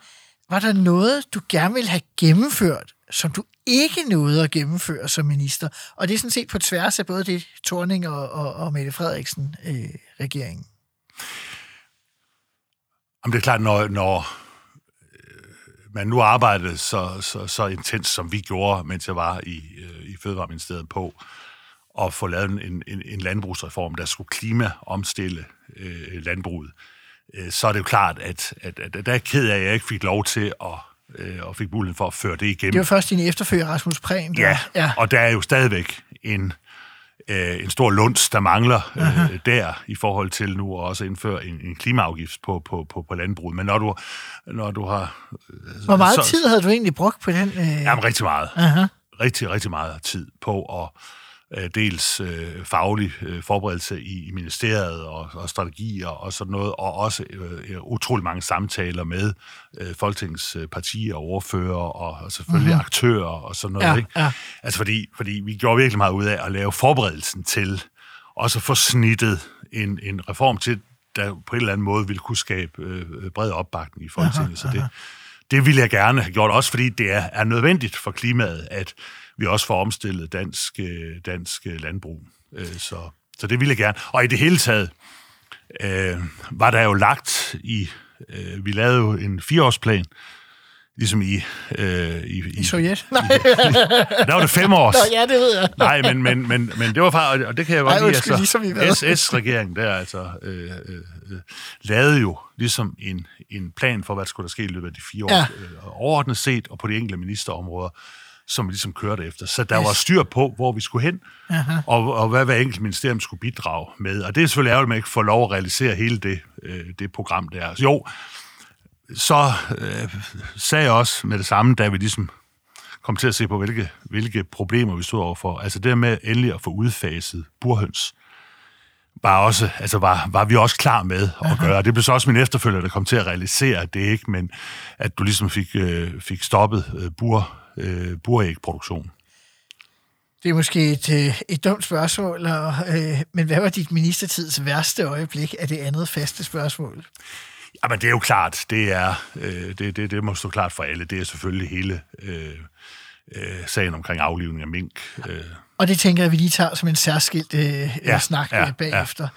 var der noget, du gerne ville have gennemført, som du ikke nåede at gennemføre som minister? Og det er sådan set på tværs af både det Torning og, og, og Mette Frederiksen øh, regeringen. Jamen, det er klart, når, når øh, man nu arbejdede så, så, så intens, som vi gjorde, mens jeg var i, øh, i Fødevareministeriet på, at få lavet en, en, en landbrugsreform, der skulle klimaomstille øh, landbruget, øh, så er det jo klart, at, at, at, at der er ked af, at jeg ikke fik lov til at, øh, og fik muligheden for at føre det igennem. Det var først din efterfølger, Rasmus Prehn. der- ja. ja, og der er jo stadigvæk en, øh, en stor lunds, der mangler øh, der i forhold til nu at også indføre en, en klimaafgift på, på, på, på landbruget. Men når du, når du har... øh, Hvor meget så, tid havde du egentlig brugt på den? Øh... Jamen, rigtig meget. Aha. Rigtig, rigtig meget tid på at øh, dels øh, faglig øh, forberedelse i, i ministeriet og, og strategier og sådan noget, og også øh, utrolig mange samtaler med øh, Folketingets øh, partier og ordfører og, og selvfølgelig mm-hmm. aktører og sådan noget. Ja, ikke? ja. Altså fordi, fordi vi gjorde virkelig meget ud af at lave forberedelsen til også at få snittet en, en reform til, der på en eller anden måde ville kunne skabe øh, bred opbakning i Folketinget. Så det, det ville jeg gerne have gjort, også fordi det er, er nødvendigt for klimaet, at vi også får omstillet dansk, øh, dansk øh, landbrug. Øh, så, så det ville jeg gerne. Og i det hele taget øh, var der jo lagt i... Øh, vi lavede jo en fireårsplan, ligesom i... Øh, i, I Sovjet? Nej. der var det fem år. Nå, ja, det ved jeg. Nej, men, men, men, men det var faktisk, og det kan jeg godt lide, undskyld, ligesom i altså, SS-regeringen der altså øh, øh, lavede jo ligesom en, en plan for, hvad der skulle der ske i løbet af de fire år, Ja. ja. øh, overordnet set, og på de enkelte ministerområder, som vi ligesom kørte efter. Så der Yes. var styr på, hvor vi skulle hen, og, og hvad hver enkelt ministerium skulle bidrage med. Og det er selvfølgelig ærgerligt, at man ikke får lov at realisere hele det, øh, det program der. Så jo, så øh, sagde jeg også med det samme, da vi ligesom kom til at se på, hvilke, hvilke problemer vi stod overfor. Altså det med endelig at få udfaset burhøns, var, også, altså var, var vi også klar med at gøre. Det blev så også min efterfølger, der kom til at realisere det ikke, men at du ligesom fik, øh, fik stoppet øh, bur, øh, burægproduktion. Det er måske et, øh, et dumt spørgsmål, og, øh, men hvad var dit ministertids værste øjeblik af det andet faste spørgsmål? Jamen det er jo klart, det er øh, det, det, det må stå klart for alle. Det er selvfølgelig hele øh, øh, sagen omkring aflivning af mink. Øh, Og det tænker jeg, vi lige tager som en særskilt øh, ja, snak ja, ja, bagefter.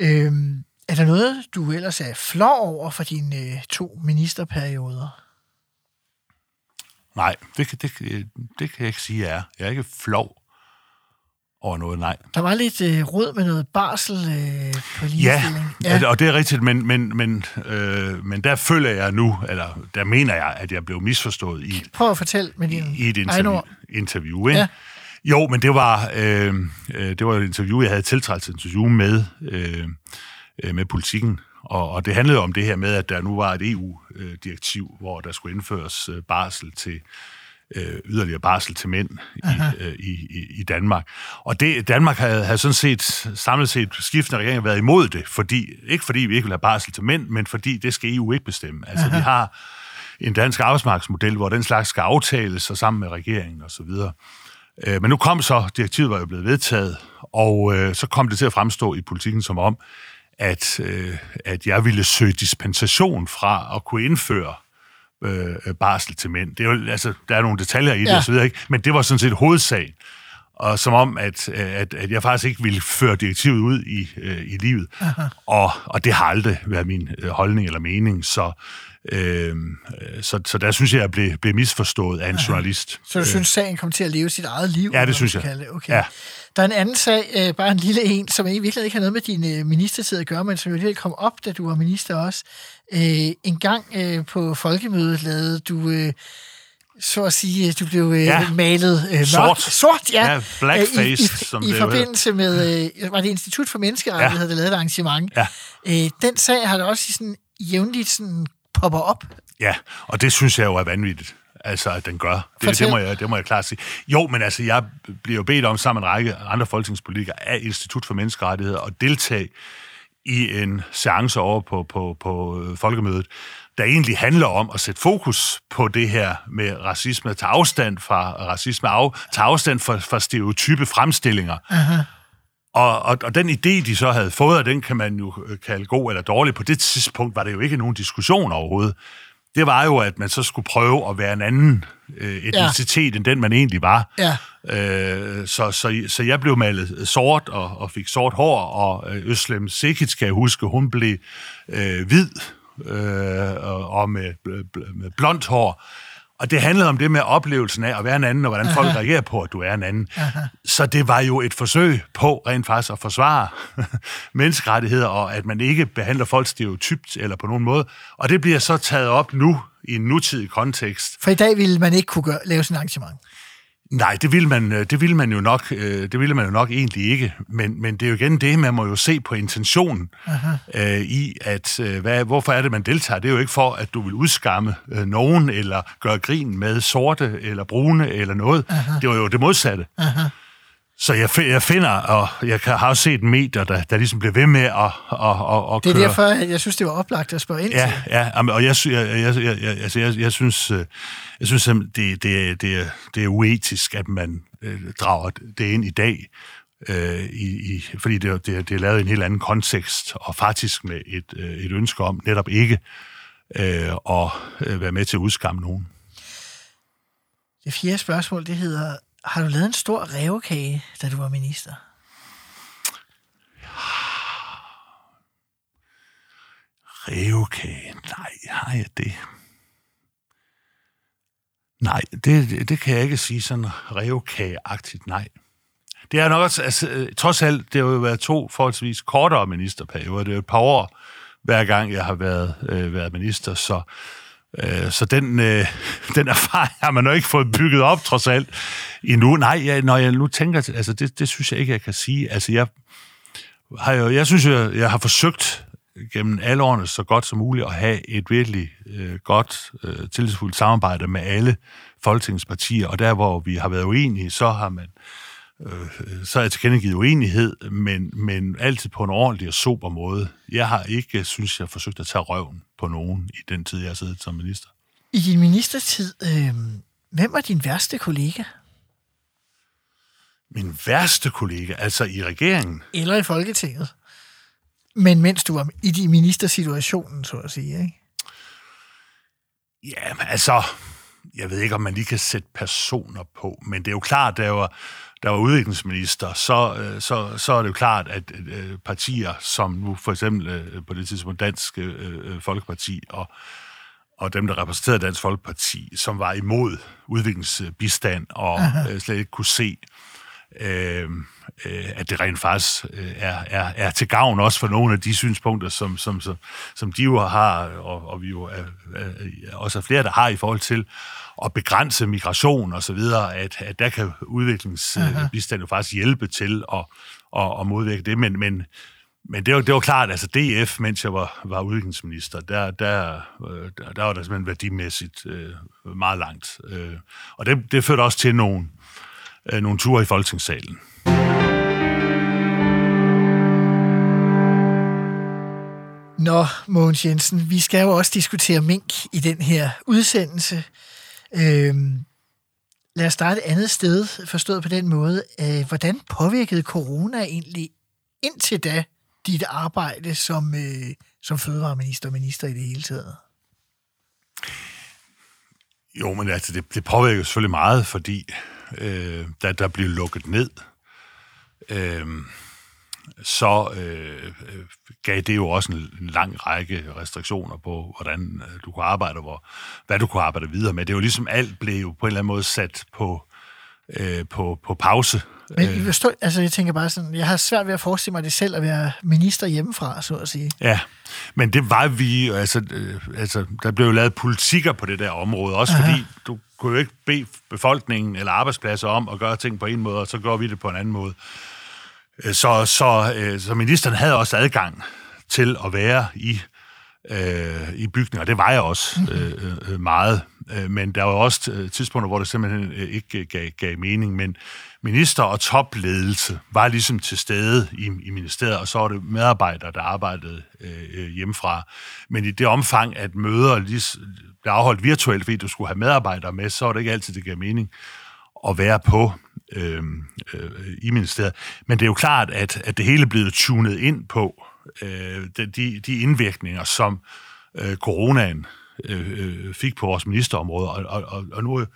Ja. Øhm, er der noget, du ellers er flov over for dine øh, to ministerperioder? Nej, det, kan- det, det, det kan jeg ikke sige, jeg er. Jeg er ikke flov over noget, nej. Der var lidt øh, råd med noget barsel øh, på Ja, ligestilling. ja, og det er rigtigt, men, men, men, øh, men der føler jeg nu, eller der mener jeg, at jeg blev misforstået i, Prøv at fortælle med din i et interview. interview ikke? Ja. Ja. Jo, men det var, øh, øh, det var et interview, jeg havde tiltrædt interview med, øh, øh, med politikken, og, og det handlede om det her med, at der nu var et EU-direktiv, hvor der skulle indføres øh, barsel til øh, yderligere barsel til mænd i, øh, i, i, Danmark. Og det, Danmark havde, havde sådan set samlet set skiftende regeringer været imod det, fordi, ikke fordi vi ikke vil have barsel til mænd, men fordi det skal EU ikke bestemme. Altså vi har en dansk arbejdsmarkedsmodel, hvor den slags skal aftales og sammen med regeringen og så videre. Øh, Men nu kom så, direktivet var jo blevet vedtaget, og øh, så kom det til at fremstå i politikken som om, at, øh, at jeg ville søge dispensation fra at kunne indføre øh, barsel til mænd. Det er jo, altså, der er nogle detaljer i det Ja. og så videre, ikke? men det var sådan set hovedsagen. Og som om, at, at, at jeg faktisk ikke ville føre direktivet ud i, øh, i livet. Og, og det har aldrig været min øh, holdning eller mening. Så, øh, så, så der synes jeg, jeg blev, blev misforstået af en journalist. Så du synes, sagen kom til at leve sit eget liv? Ja, det synes jeg. det. Okay. Ja. Der er en anden sag, øh, bare en lille en, som i virkeligheden ikke har noget med din øh, ministertid at gøre, men som jo lige kom op, da du var minister også. Øh, en gang øh, på folkemødet lavede du... Øh, så at sige, du blev øh, Ja. malet øh, mørkt. Sort. Sort, ja. Ja, blackface, Øh, i, i, som i det forbindelse med, øh, var det Institut for Menneskerettigheder, Ja. der lavede et arrangement. Ja. Øh, den sag har der også sådan jævnligt sådan popper op. Ja, og det synes jeg jo er vanvittigt. Altså, at den gør. Det, Fortæl. det, må jeg, det må jeg klart sige. Jo, men altså, jeg bliver jo bedt om sammen med en række andre folketingspolitikere af Institut for Menneskerettigheder at deltage i en seance over på, på, på øh, folkemødet, der egentlig handler om at sætte fokus på det her med racisme, tage afstand fra racisme, af, tage afstand fra, fra stereotype fremstillinger. Og, og, og den idé, de så havde fået, og den kan man jo øh, kalde god eller dårlig, på det tidspunkt var det jo ikke nogen diskussion overhovedet. Det var jo, at man så skulle prøve at være en anden øh, etnicitet, ja. end den man egentlig var. Ja. Øh, så, så, så jeg blev malet sort og, og fik sort hår, og øh, Øslem Sekic, kan jeg huske, hun blev øh, hvid øh, og, med, med blondt hår. Og det handlede om det med oplevelsen af at være en anden, og hvordan folk reagerer på, at du er en anden. Så det var jo et forsøg på rent faktisk at forsvare menneskerettigheder, og at man ikke behandler folk stereotypt eller på nogen måde. Og det bliver så taget op nu i en nutidig kontekst. For i dag ville man ikke kunne gøre, lave sådan et arrangement. Nej, det vil man, øh, det vil man jo nok, øh, det ville man jo nok egentlig ikke. Men, men det er jo igen det, man må jo se på intentionen øh, i, at øh, hvad, hvorfor er det, man deltager? Det er jo ikke for, at du vil udskamme øh, nogen, eller gøre grin med sorte, eller brune, eller noget. Det var jo det modsatte. Så jeg, jeg finder, og jeg har også set medier, der, der ligesom bliver ved med at, at, at, at Det er køre... derfor, at jeg synes, det var oplagt at spørge ind Ja, til. ja, jamen, og jeg, jeg, jeg, jeg, jeg, altså, jeg, jeg synes, øh, jeg synes det, det, er- det, er, det er uetisk, at man øh, drager det ind i dag, øh, i, i, fordi det, er- det, det er lavet i en helt anden kontekst, og faktisk med et, øh, et ønske om netop ikke øh, øh, være med til at udskamme nogen. Det fjerde spørgsmål, det hedder, har du lavet en stor rævekage, da du var minister? Rævekage? Nej, har jeg det? Nej, det, det kan jeg ikke sige sådan rævekageagtigt, nej. Det er nok også, altså, øh, trods alt, det har jo været to forholdsvis kortere ministerperioder. Det er jo et par år, hver gang jeg har været, øh, været minister, så, øh, så den, øh, den erfaring har man jo ikke fået bygget op, trods alt, endnu. Nej, jeg, når jeg nu tænker, altså, det, det synes jeg ikke, jeg kan sige. Altså, jeg, har jo, jeg synes, jeg, jeg har forsøgt gennem alle årene så godt som muligt at have et virkelig øh, godt, øh, tillidsfuldt samarbejde med alle folketingspartier, og der, hvor vi har været uenige, så har man øh, så har jeg tilkendegivet uenighed, men, men altid på en ordentlig og sober måde. Jeg har ikke, synes jeg, forsøgt at tage røven på nogen i den tid, jeg har siddet som minister. I din ministertid, øh, hvem var din værste kollega? Min værste kollega, altså i regeringen? Eller i Folketinget? Men mens du var i din ministersituationen, så at sige, ikke? Ja, altså, jeg ved ikke, om man lige kan sætte personer på, men det er jo klart, der var, der var udviklingsminister, så, øh, så, så er det jo klart, at øh, partier, som nu for eksempel øh, på det tidspunkt Dansk Folkeparti og, og dem, der repræsenterede Dansk Folkeparti, som var imod udviklingsbistand og Aha. slet ikke kunne se, øh, at det rent faktisk er, er, er til gavn også for nogle af de synspunkter, som, som, som, som de jo har, og, og vi jo er, er, også er flere, der har i forhold til at begrænse migration og så videre, at, at der kan udviklingsbistand jo faktisk hjælpe til at, at, at modvirke det, men, men men det var, det var klart, altså DF, mens jeg var, var udviklingsminister, der, der, der, der var der simpelthen værdimæssigt øh, meget langt. Øh, og det, det førte også til nogle, øh, nogle ture i Folketingssalen. Nå, Mogens Jensen, vi skal jo også diskutere mink i den her udsendelse. Øhm, lad os starte et andet sted, forstået på den måde. Øh, hvordan påvirkede corona egentlig indtil da dit arbejde som, øh, som fødevareminister og minister i det hele taget? Jo, men altså, det, det påvirker selvfølgelig meget, fordi øh, der, der bliver lukket ned. Øh, så øh, gav det jo også en, lang række restriktioner på, hvordan øh, du kunne arbejde, hvor, hvad du kunne arbejde videre med. Det jo ligesom alt blev jo på en eller anden måde sat på, øh, på, på pause. Men øh. forstår, altså jeg tænker bare sådan, jeg har svært ved at forestille mig det selv at være minister hjemmefra, så at sige. Ja, men det var vi, altså, øh, altså der blev jo lavet politikker på det der område, også Aha. fordi du kunne jo ikke bede befolkningen eller arbejdspladser om at gøre ting på en måde, og så gør vi det på en anden måde. Øh, så, så, øh, så ministeren havde også adgang til at være i, øh, i bygninger. Det var jeg også mhm. øh, øh, meget. Men der var også tidspunkter, hvor det simpelthen ikke gav, gav mening. Men minister og topledelse var ligesom til stede i, i ministeriet, og så var det medarbejdere, der arbejdede øh, hjemmefra. Men i det omfang, at møder lige blev afholdt virtuelt, fordi du skulle have medarbejdere med, så var det ikke altid, det gav mening at være på øh, øh, i ministeriet. Men det er jo klart, at, at det hele er blevet tunet ind på øh, de, de indvirkninger, som øh, coronaen øh, øh fik på vores ministerområde. Og, og, og nu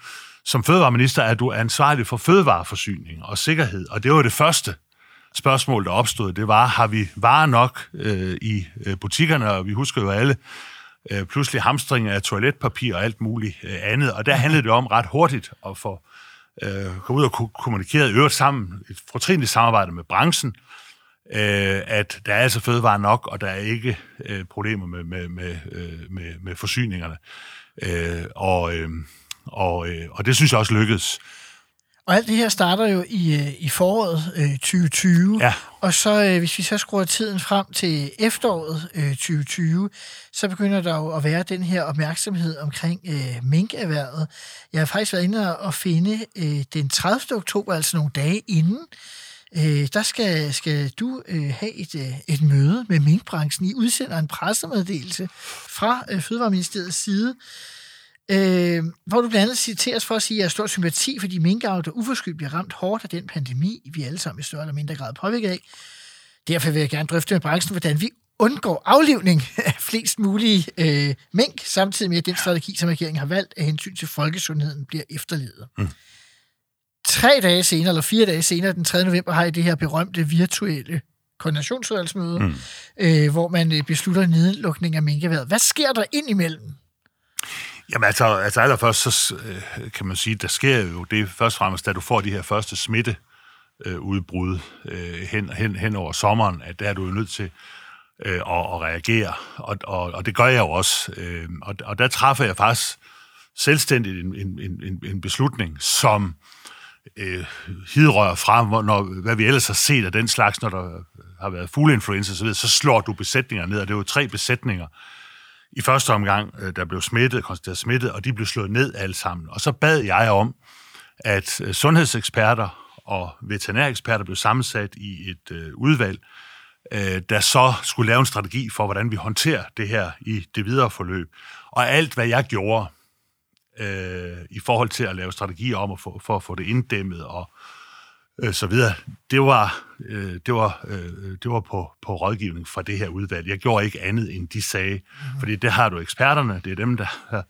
som fødevareminister er du ansvarlig for fødevareforsyning og sikkerhed, og det var det første spørgsmål, der opstod. Det var, har vi varer nok øh, i øh, butikkerne, og vi husker jo alle øh, pludselig hamstring af toiletpapir og alt muligt øh, andet, og der handlede det om ret hurtigt at få øh, komme ud og kommunikere i øvrigt sammen, et fortrinligt samarbejde med branchen, øh, at der er altså fødevare nok, og der er ikke øh, problemer med, med, med, øh, med, med forsyningerne. Øh, og, øh, og, øh, og det synes jeg også lykkedes. Og alt det her starter jo i, øh, i foråret øh, 2020. Ja. Og så, øh, hvis vi så skruer tiden frem til efteråret øh, 2020, så begynder der jo at være den her opmærksomhed omkring øh, minkerhvervet. Jeg har faktisk været inde og finde øh, den 30. oktober, altså nogle dage inden, øh, der skal, skal du øh, have et, øh, et møde med minkbranchen. I udsender en pressemeddelelse fra øh, Fødevareministeriets side, øh, hvor du blandt andet citeres for at sige, at jeg har stor sympati for de minkavler, der uforskyldt bliver ramt hårdt af den pandemi, vi alle sammen i større eller mindre grad påvirket af. Derfor vil jeg gerne drøfte med branchen, hvordan vi undgår aflivning af flest mulige øh, mink, samtidig med at den strategi, som regeringen har valgt af hensyn til folkesundheden, bliver efterlevet. Mm. Tre dage senere, eller fire dage senere, den 3. november, har I det her berømte virtuelle koordinationsudvalgsmøde, mm. øh, hvor man øh, beslutter nedlukning af minkeværet. Hvad sker der ind imellem? Jamen altså, altså allerførst, så øh, kan man sige, der sker jo det først og fremmest, da du får de her første smitte øh, udbrud øh, hen, hen, hen over sommeren, at der er du jo nødt til øh, at, at reagere, og, og, og det gør jeg jo også. Øh, og, og der træffer jeg faktisk selvstændigt en, en, en, en beslutning, som øh, hidrører fra, når, hvad vi ellers har set af den slags, når der har været fugleinfluenza osv., så slår du besætninger ned, og det er jo tre besætninger, i første omgang, øh, der blev smittet, konstateret smittet, og de blev slået ned alle sammen. Og så bad jeg om, at øh, sundhedseksperter og veterinæreksperter blev sammensat i et øh, udvalg, øh, der så skulle lave en strategi for, hvordan vi håndterer det her i det videre forløb. Og alt, hvad jeg gjorde øh, i forhold til at lave strategier om at få, for at få det inddæmmet og øh, så videre, det var, øh, det var, øh, det var på, på rådgivning fra det her udvalg. Jeg gjorde ikke andet, end de sagde, mm-hmm. fordi det har du eksperterne, det er dem, der...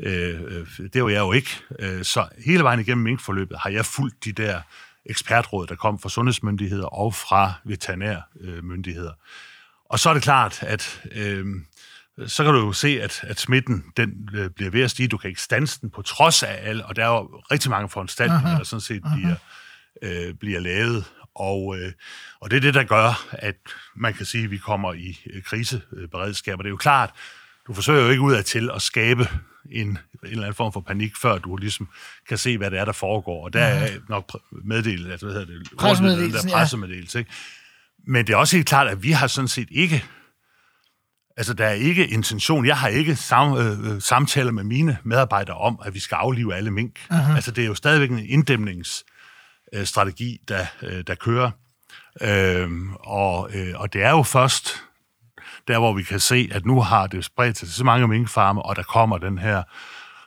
Øh, øh, det var jeg jo ikke. Øh, så hele vejen igennem minkforløbet har jeg fulgt de der ekspertråd, der kom fra sundhedsmyndigheder og fra veterinærmyndigheder. Og så er det klart, at øh, så kan du jo se, at, at smitten den øh, bliver ved at stige. Du kan ikke stanse den på trods af alt, og der er jo rigtig mange foranstaltninger, der sådan set bliver, øh, bliver lavet. Og, øh, og det er det, der gør, at man kan sige, at vi kommer i øh, kriseberedskab. Og det er jo klart, du forsøger jo ikke ud af til at skabe en, en eller anden form for panik, før du ligesom kan se, hvad det er, der foregår. Og der er nok meddelt, altså, hvad hedder det? Pressemeddelelsen, der pressemeddelelse, ikke? Men det er også helt klart, at vi har sådan set ikke Altså, der er ikke intention. Jeg har ikke sam, øh, samtaler med mine medarbejdere om, at vi skal aflive alle mink. Uh-huh. Altså, det er jo stadigvæk en Øh, inddæmningsstrategi, der, øh, der kører. Øhm, og, øh, og det er jo først der, hvor vi kan se, at nu har det spredt sig til så mange minkfarme, og der kommer den her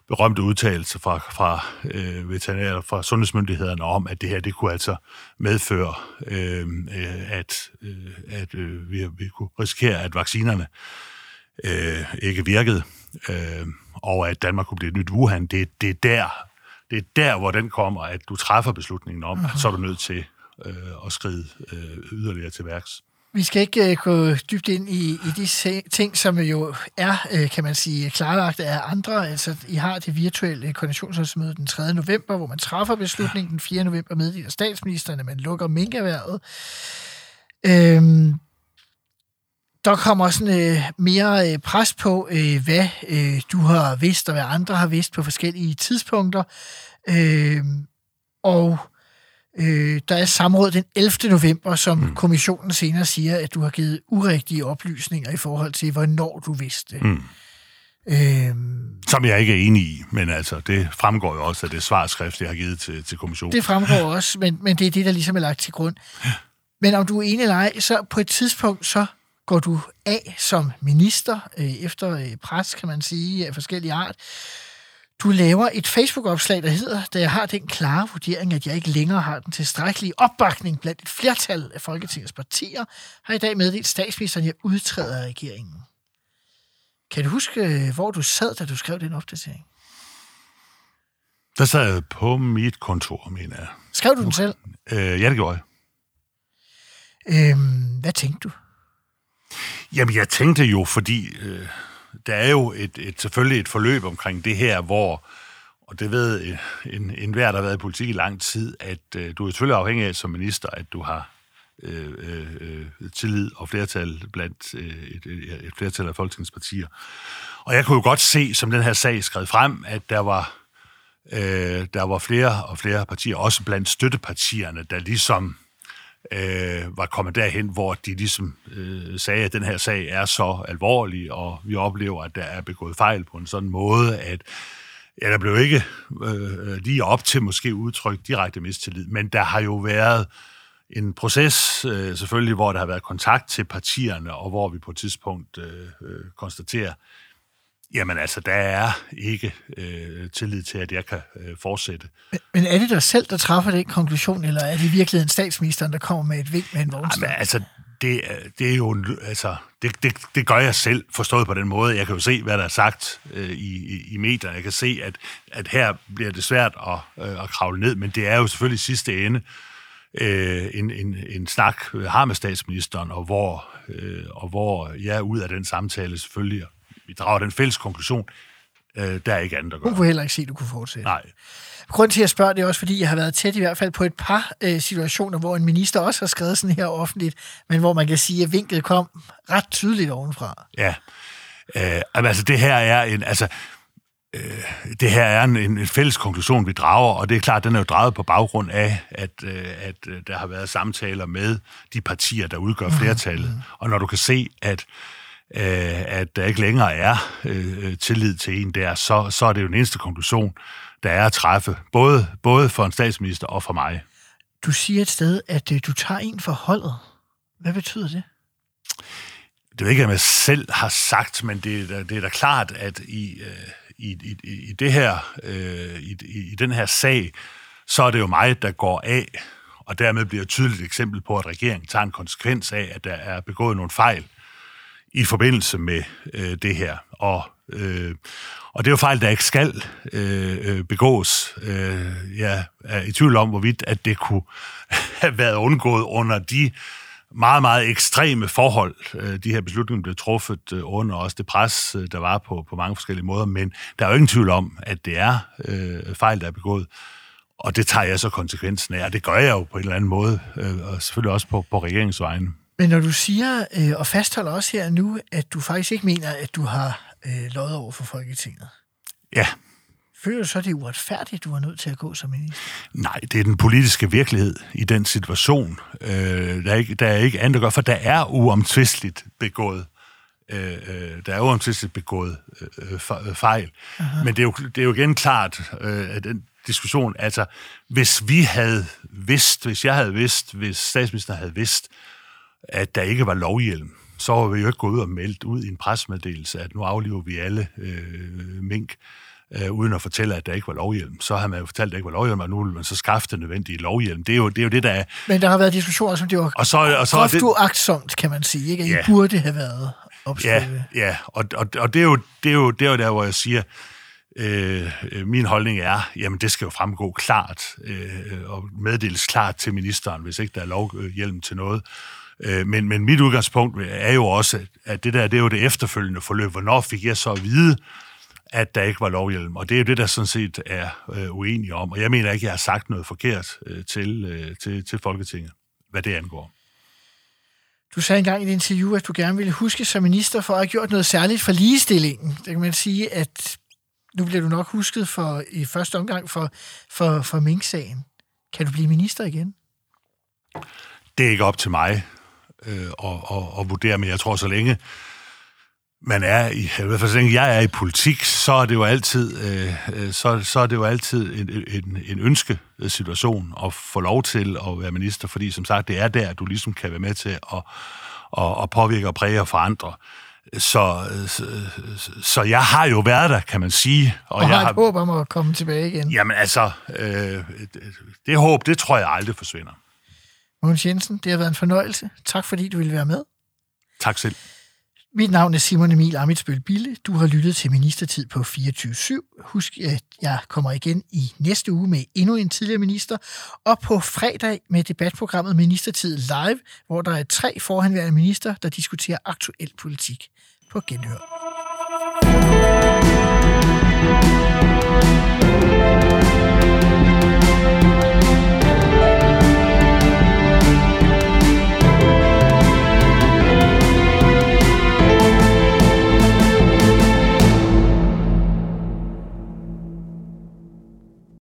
berømte udtalelse fra, fra øh, veterinærer, fra sundhedsmyndighederne om, at det her, det kunne altså medføre, øh, øh, at, øh, at øh, vi, vi kunne risikere, at vaccinerne øh, ikke virkede, øh, og at Danmark kunne blive et nyt Wuhan. Det, det, er der, det er der, hvor den kommer, at du træffer beslutningen om, uh-huh. så er du nødt til øh, at skride øh, yderligere til værks. Vi skal ikke uh, gå dybt ind i, i de ting, som jo er, uh, kan man sige, klarlagt af andre. Altså, I har det virtuelle koordinationsmøde den 3. november, hvor man træffer beslutningen den 4. november, meddeler statsministeren, at man lukker minkerhvervet. Øhm, der kommer sådan uh, mere uh, pres på, uh, hvad uh, du har vidst, og hvad andre har vidst på forskellige tidspunkter. Uh, og Øh, der er samråd den 11. november, som mm. kommissionen senere siger, at du har givet urigtige oplysninger i forhold til, hvornår du vidste. Mm. Øhm, Som jeg ikke er enig i, men altså, det fremgår jo også af det svarskrift, jeg har givet til, til kommissionen. Det fremgår også, men, men det er det, der ligesom er lagt til grund. Men om du er enig eller ej, så på et tidspunkt, så går du af som minister, øh, efter øh, pres, kan man sige, af forskellige art, du laver et Facebook-opslag, der hedder, da jeg har den klare vurdering, at jeg ikke længere har den tilstrækkelige opbakning blandt et flertal af Folketingets partier, har i dag meddelt statsministeren, at jeg udtræder af regeringen. Kan du huske, hvor du sad, da du skrev den opdatering? Der sad jeg på mit kontor, mener jeg. Skrev du den selv? Øh, ja, det gjorde jeg. Øhm, hvad tænkte du? Jamen, jeg tænkte jo, fordi øh, der er jo et, et, selvfølgelig et forløb omkring det her, hvor, og det ved en, en hver, der har været i politik i lang tid, at øh, du er selvfølgelig afhængig af som minister, at du har øh, øh, tillid og flertal blandt øh, et, et, et flertal af Folketingets partier. Og jeg kunne jo godt se, som den her sag skred frem, at der var, øh, der var flere og flere partier, også blandt støttepartierne, der ligesom øh, var kommet derhen, hvor de ligesom øh, sagde, at den her sag er så alvorlig, og vi oplever, at der er begået fejl på en sådan måde, at ja, der blev ikke øh, øh lige op til måske udtrykt direkte mistillid, men der har jo været en proces, øh, selvfølgelig, hvor der har været kontakt til partierne, og hvor vi på et tidspunkt øh, øh, konstaterer, Jamen altså, der er ikke øh, tillid til, at jeg kan øh, fortsætte. Men, men er det dig selv, der træffer den konklusion, eller er det virkelig en statsministeren, der kommer med et vink med en vognstok? Jamen altså, det, det er jo, en- altså, det, det, det gør jeg selv, forstået på den måde. Jeg kan jo se, hvad der er sagt øh, i, i, medierne. Jeg kan se, at, at her bliver det svært at, øh, at kravle ned, men det er jo selvfølgelig sidste ende øh, en, en, en snak øh, har med statsministeren, og hvor, øh, og hvor jeg ud af den samtale selvfølgelig, vi drager den fælles konklusion, øh, der er ikke andet at Hun gøre. kunne heller ikke se, at du kunne fortsætte. Nej, Grunden til, at jeg spørger, det er også, fordi jeg har været tæt i hvert fald på et par øh, situationer, hvor en minister også har skrevet sådan her offentligt, men hvor man kan sige, at vinklet kom ret tydeligt ovenfra. Ja. Øh, altså, det her er en, altså, øh, det her er en, en, fælles konklusion, vi drager, og det er klart, den er jo draget på baggrund af, at, øh, at øh, der har været samtaler med de partier, der udgør flertallet. Og når du kan se, at øh, at der ikke længere er øh, tillid til en der, så, så er det jo den eneste konklusion, der er at træffe, både, både for en statsminister og for mig. Du siger et sted, at øh, du tager en for holdet. Hvad betyder det? det ved ikke, om jeg selv har sagt, men det, er det er da klart, at i, øh, i, i, i det her, øh, i, i, i den her sag, så er det jo mig, der går af, og dermed bliver et tydeligt eksempel på, at regeringen tager en konsekvens af, at der er begået nogle fejl i forbindelse med øh, det her. Og, øh, og det er jo fejl, der ikke skal øh, øh begås. Øh, jeg er i tvivl om, hvorvidt at det kunne have været undgået under de meget, meget ekstreme forhold, øh, de her beslutninger blev truffet øh, under også det pres, øh, der var på, på mange forskellige måder. Men der er jo ingen tvivl om, at det er øh, fejl, der er begået. Og det tager jeg så konsekvensen af, og det gør jeg jo på en eller anden måde, øh, og selvfølgelig også på, på regeringens vegne. Men når du siger, øh, og fastholder også her nu, at du faktisk ikke mener, at du har øh, løjet over for Folketinget, Ja, føler du så, det er uretfærdigt, du var nødt til at gå som minister? Nej, det er den politiske virkelighed i den situation. Øh, der, er ikke, der er ikke andet at gøre, for der er uomtvisteligt begået øh, øh, der er uomtvisteligt begået øh, fe- fejl. Aha. Men det er, jo, det er jo igen klart, øh, at den diskussion, altså hvis vi havde vidst, hvis jeg havde vidst, hvis statsministeren havde vidst, at der ikke var lovhjelm, så var vi jo ikke gået ud og meldt ud i en presmeddelelse, at nu afliver vi alle øh, mink, øh, uden at fortælle, at der ikke var lovhjelm. Så har man jo fortalt, at der ikke var lovhjelm, og nu vil man så skaffe det nødvendige lovhjelm. Det er jo det, er jo det der er. Men der har været diskussioner, som det var Og så, og så groft uagtsomt, kan man sige, ikke? At I Ja. burde have været Ja, opskrevet. ja. Og, og, og det, er jo, det, er jo, det er jo der, hvor jeg siger, øh, øh, min holdning er, jamen det skal jo fremgå klart øh, og meddeles klart til ministeren, hvis ikke der er lovhjelm til noget. Øh, men, men mit udgangspunkt er jo også, at det der det er jo det efterfølgende forløb. Hvornår fik jeg så at vide, at der ikke var lovhjelm? Og det er jo det, der sådan set er øh, uenige om. Og jeg mener ikke, jeg har sagt noget forkert øh, til, øh, til, til Folketinget, hvad det angår. Du sagde engang i et interview, at du gerne ville huske som minister for at have gjort noget særligt for ligestillingen. Det kan man sige, at nu bliver du nok husket for i første omgang for, for, for Mink-sagen. Kan du blive minister igen? det er ikke op til mig øh, at, at, at vurdere, men jeg tror, så længe man er i, i hvert fald så længe jeg er i politik, så er det jo altid, øh, øh, så, så er det jo altid en, en, en ønskesituation at få lov til at være minister, fordi som sagt, det er der, du ligesom kan være med til at, at, at påvirke og præge og forandre. Så, så, så jeg har jo været der, kan man sige. Og, og jeg har et håb om at komme tilbage igen. Jamen altså, øh, det håb, det tror jeg aldrig forsvinder. Mogens Jensen, det har været en fornøjelse. Tak fordi du ville være med. Tak selv. Mit navn er Simon Emil Amitsbøl Bille. Du har lyttet til Ministertid på 24-7. Husk, at jeg kommer igen i næste uge med endnu en tidligere minister, og på fredag med debatprogrammet Ministertid Live, hvor der er tre forhenværende minister, der diskuterer aktuel politik på genhør.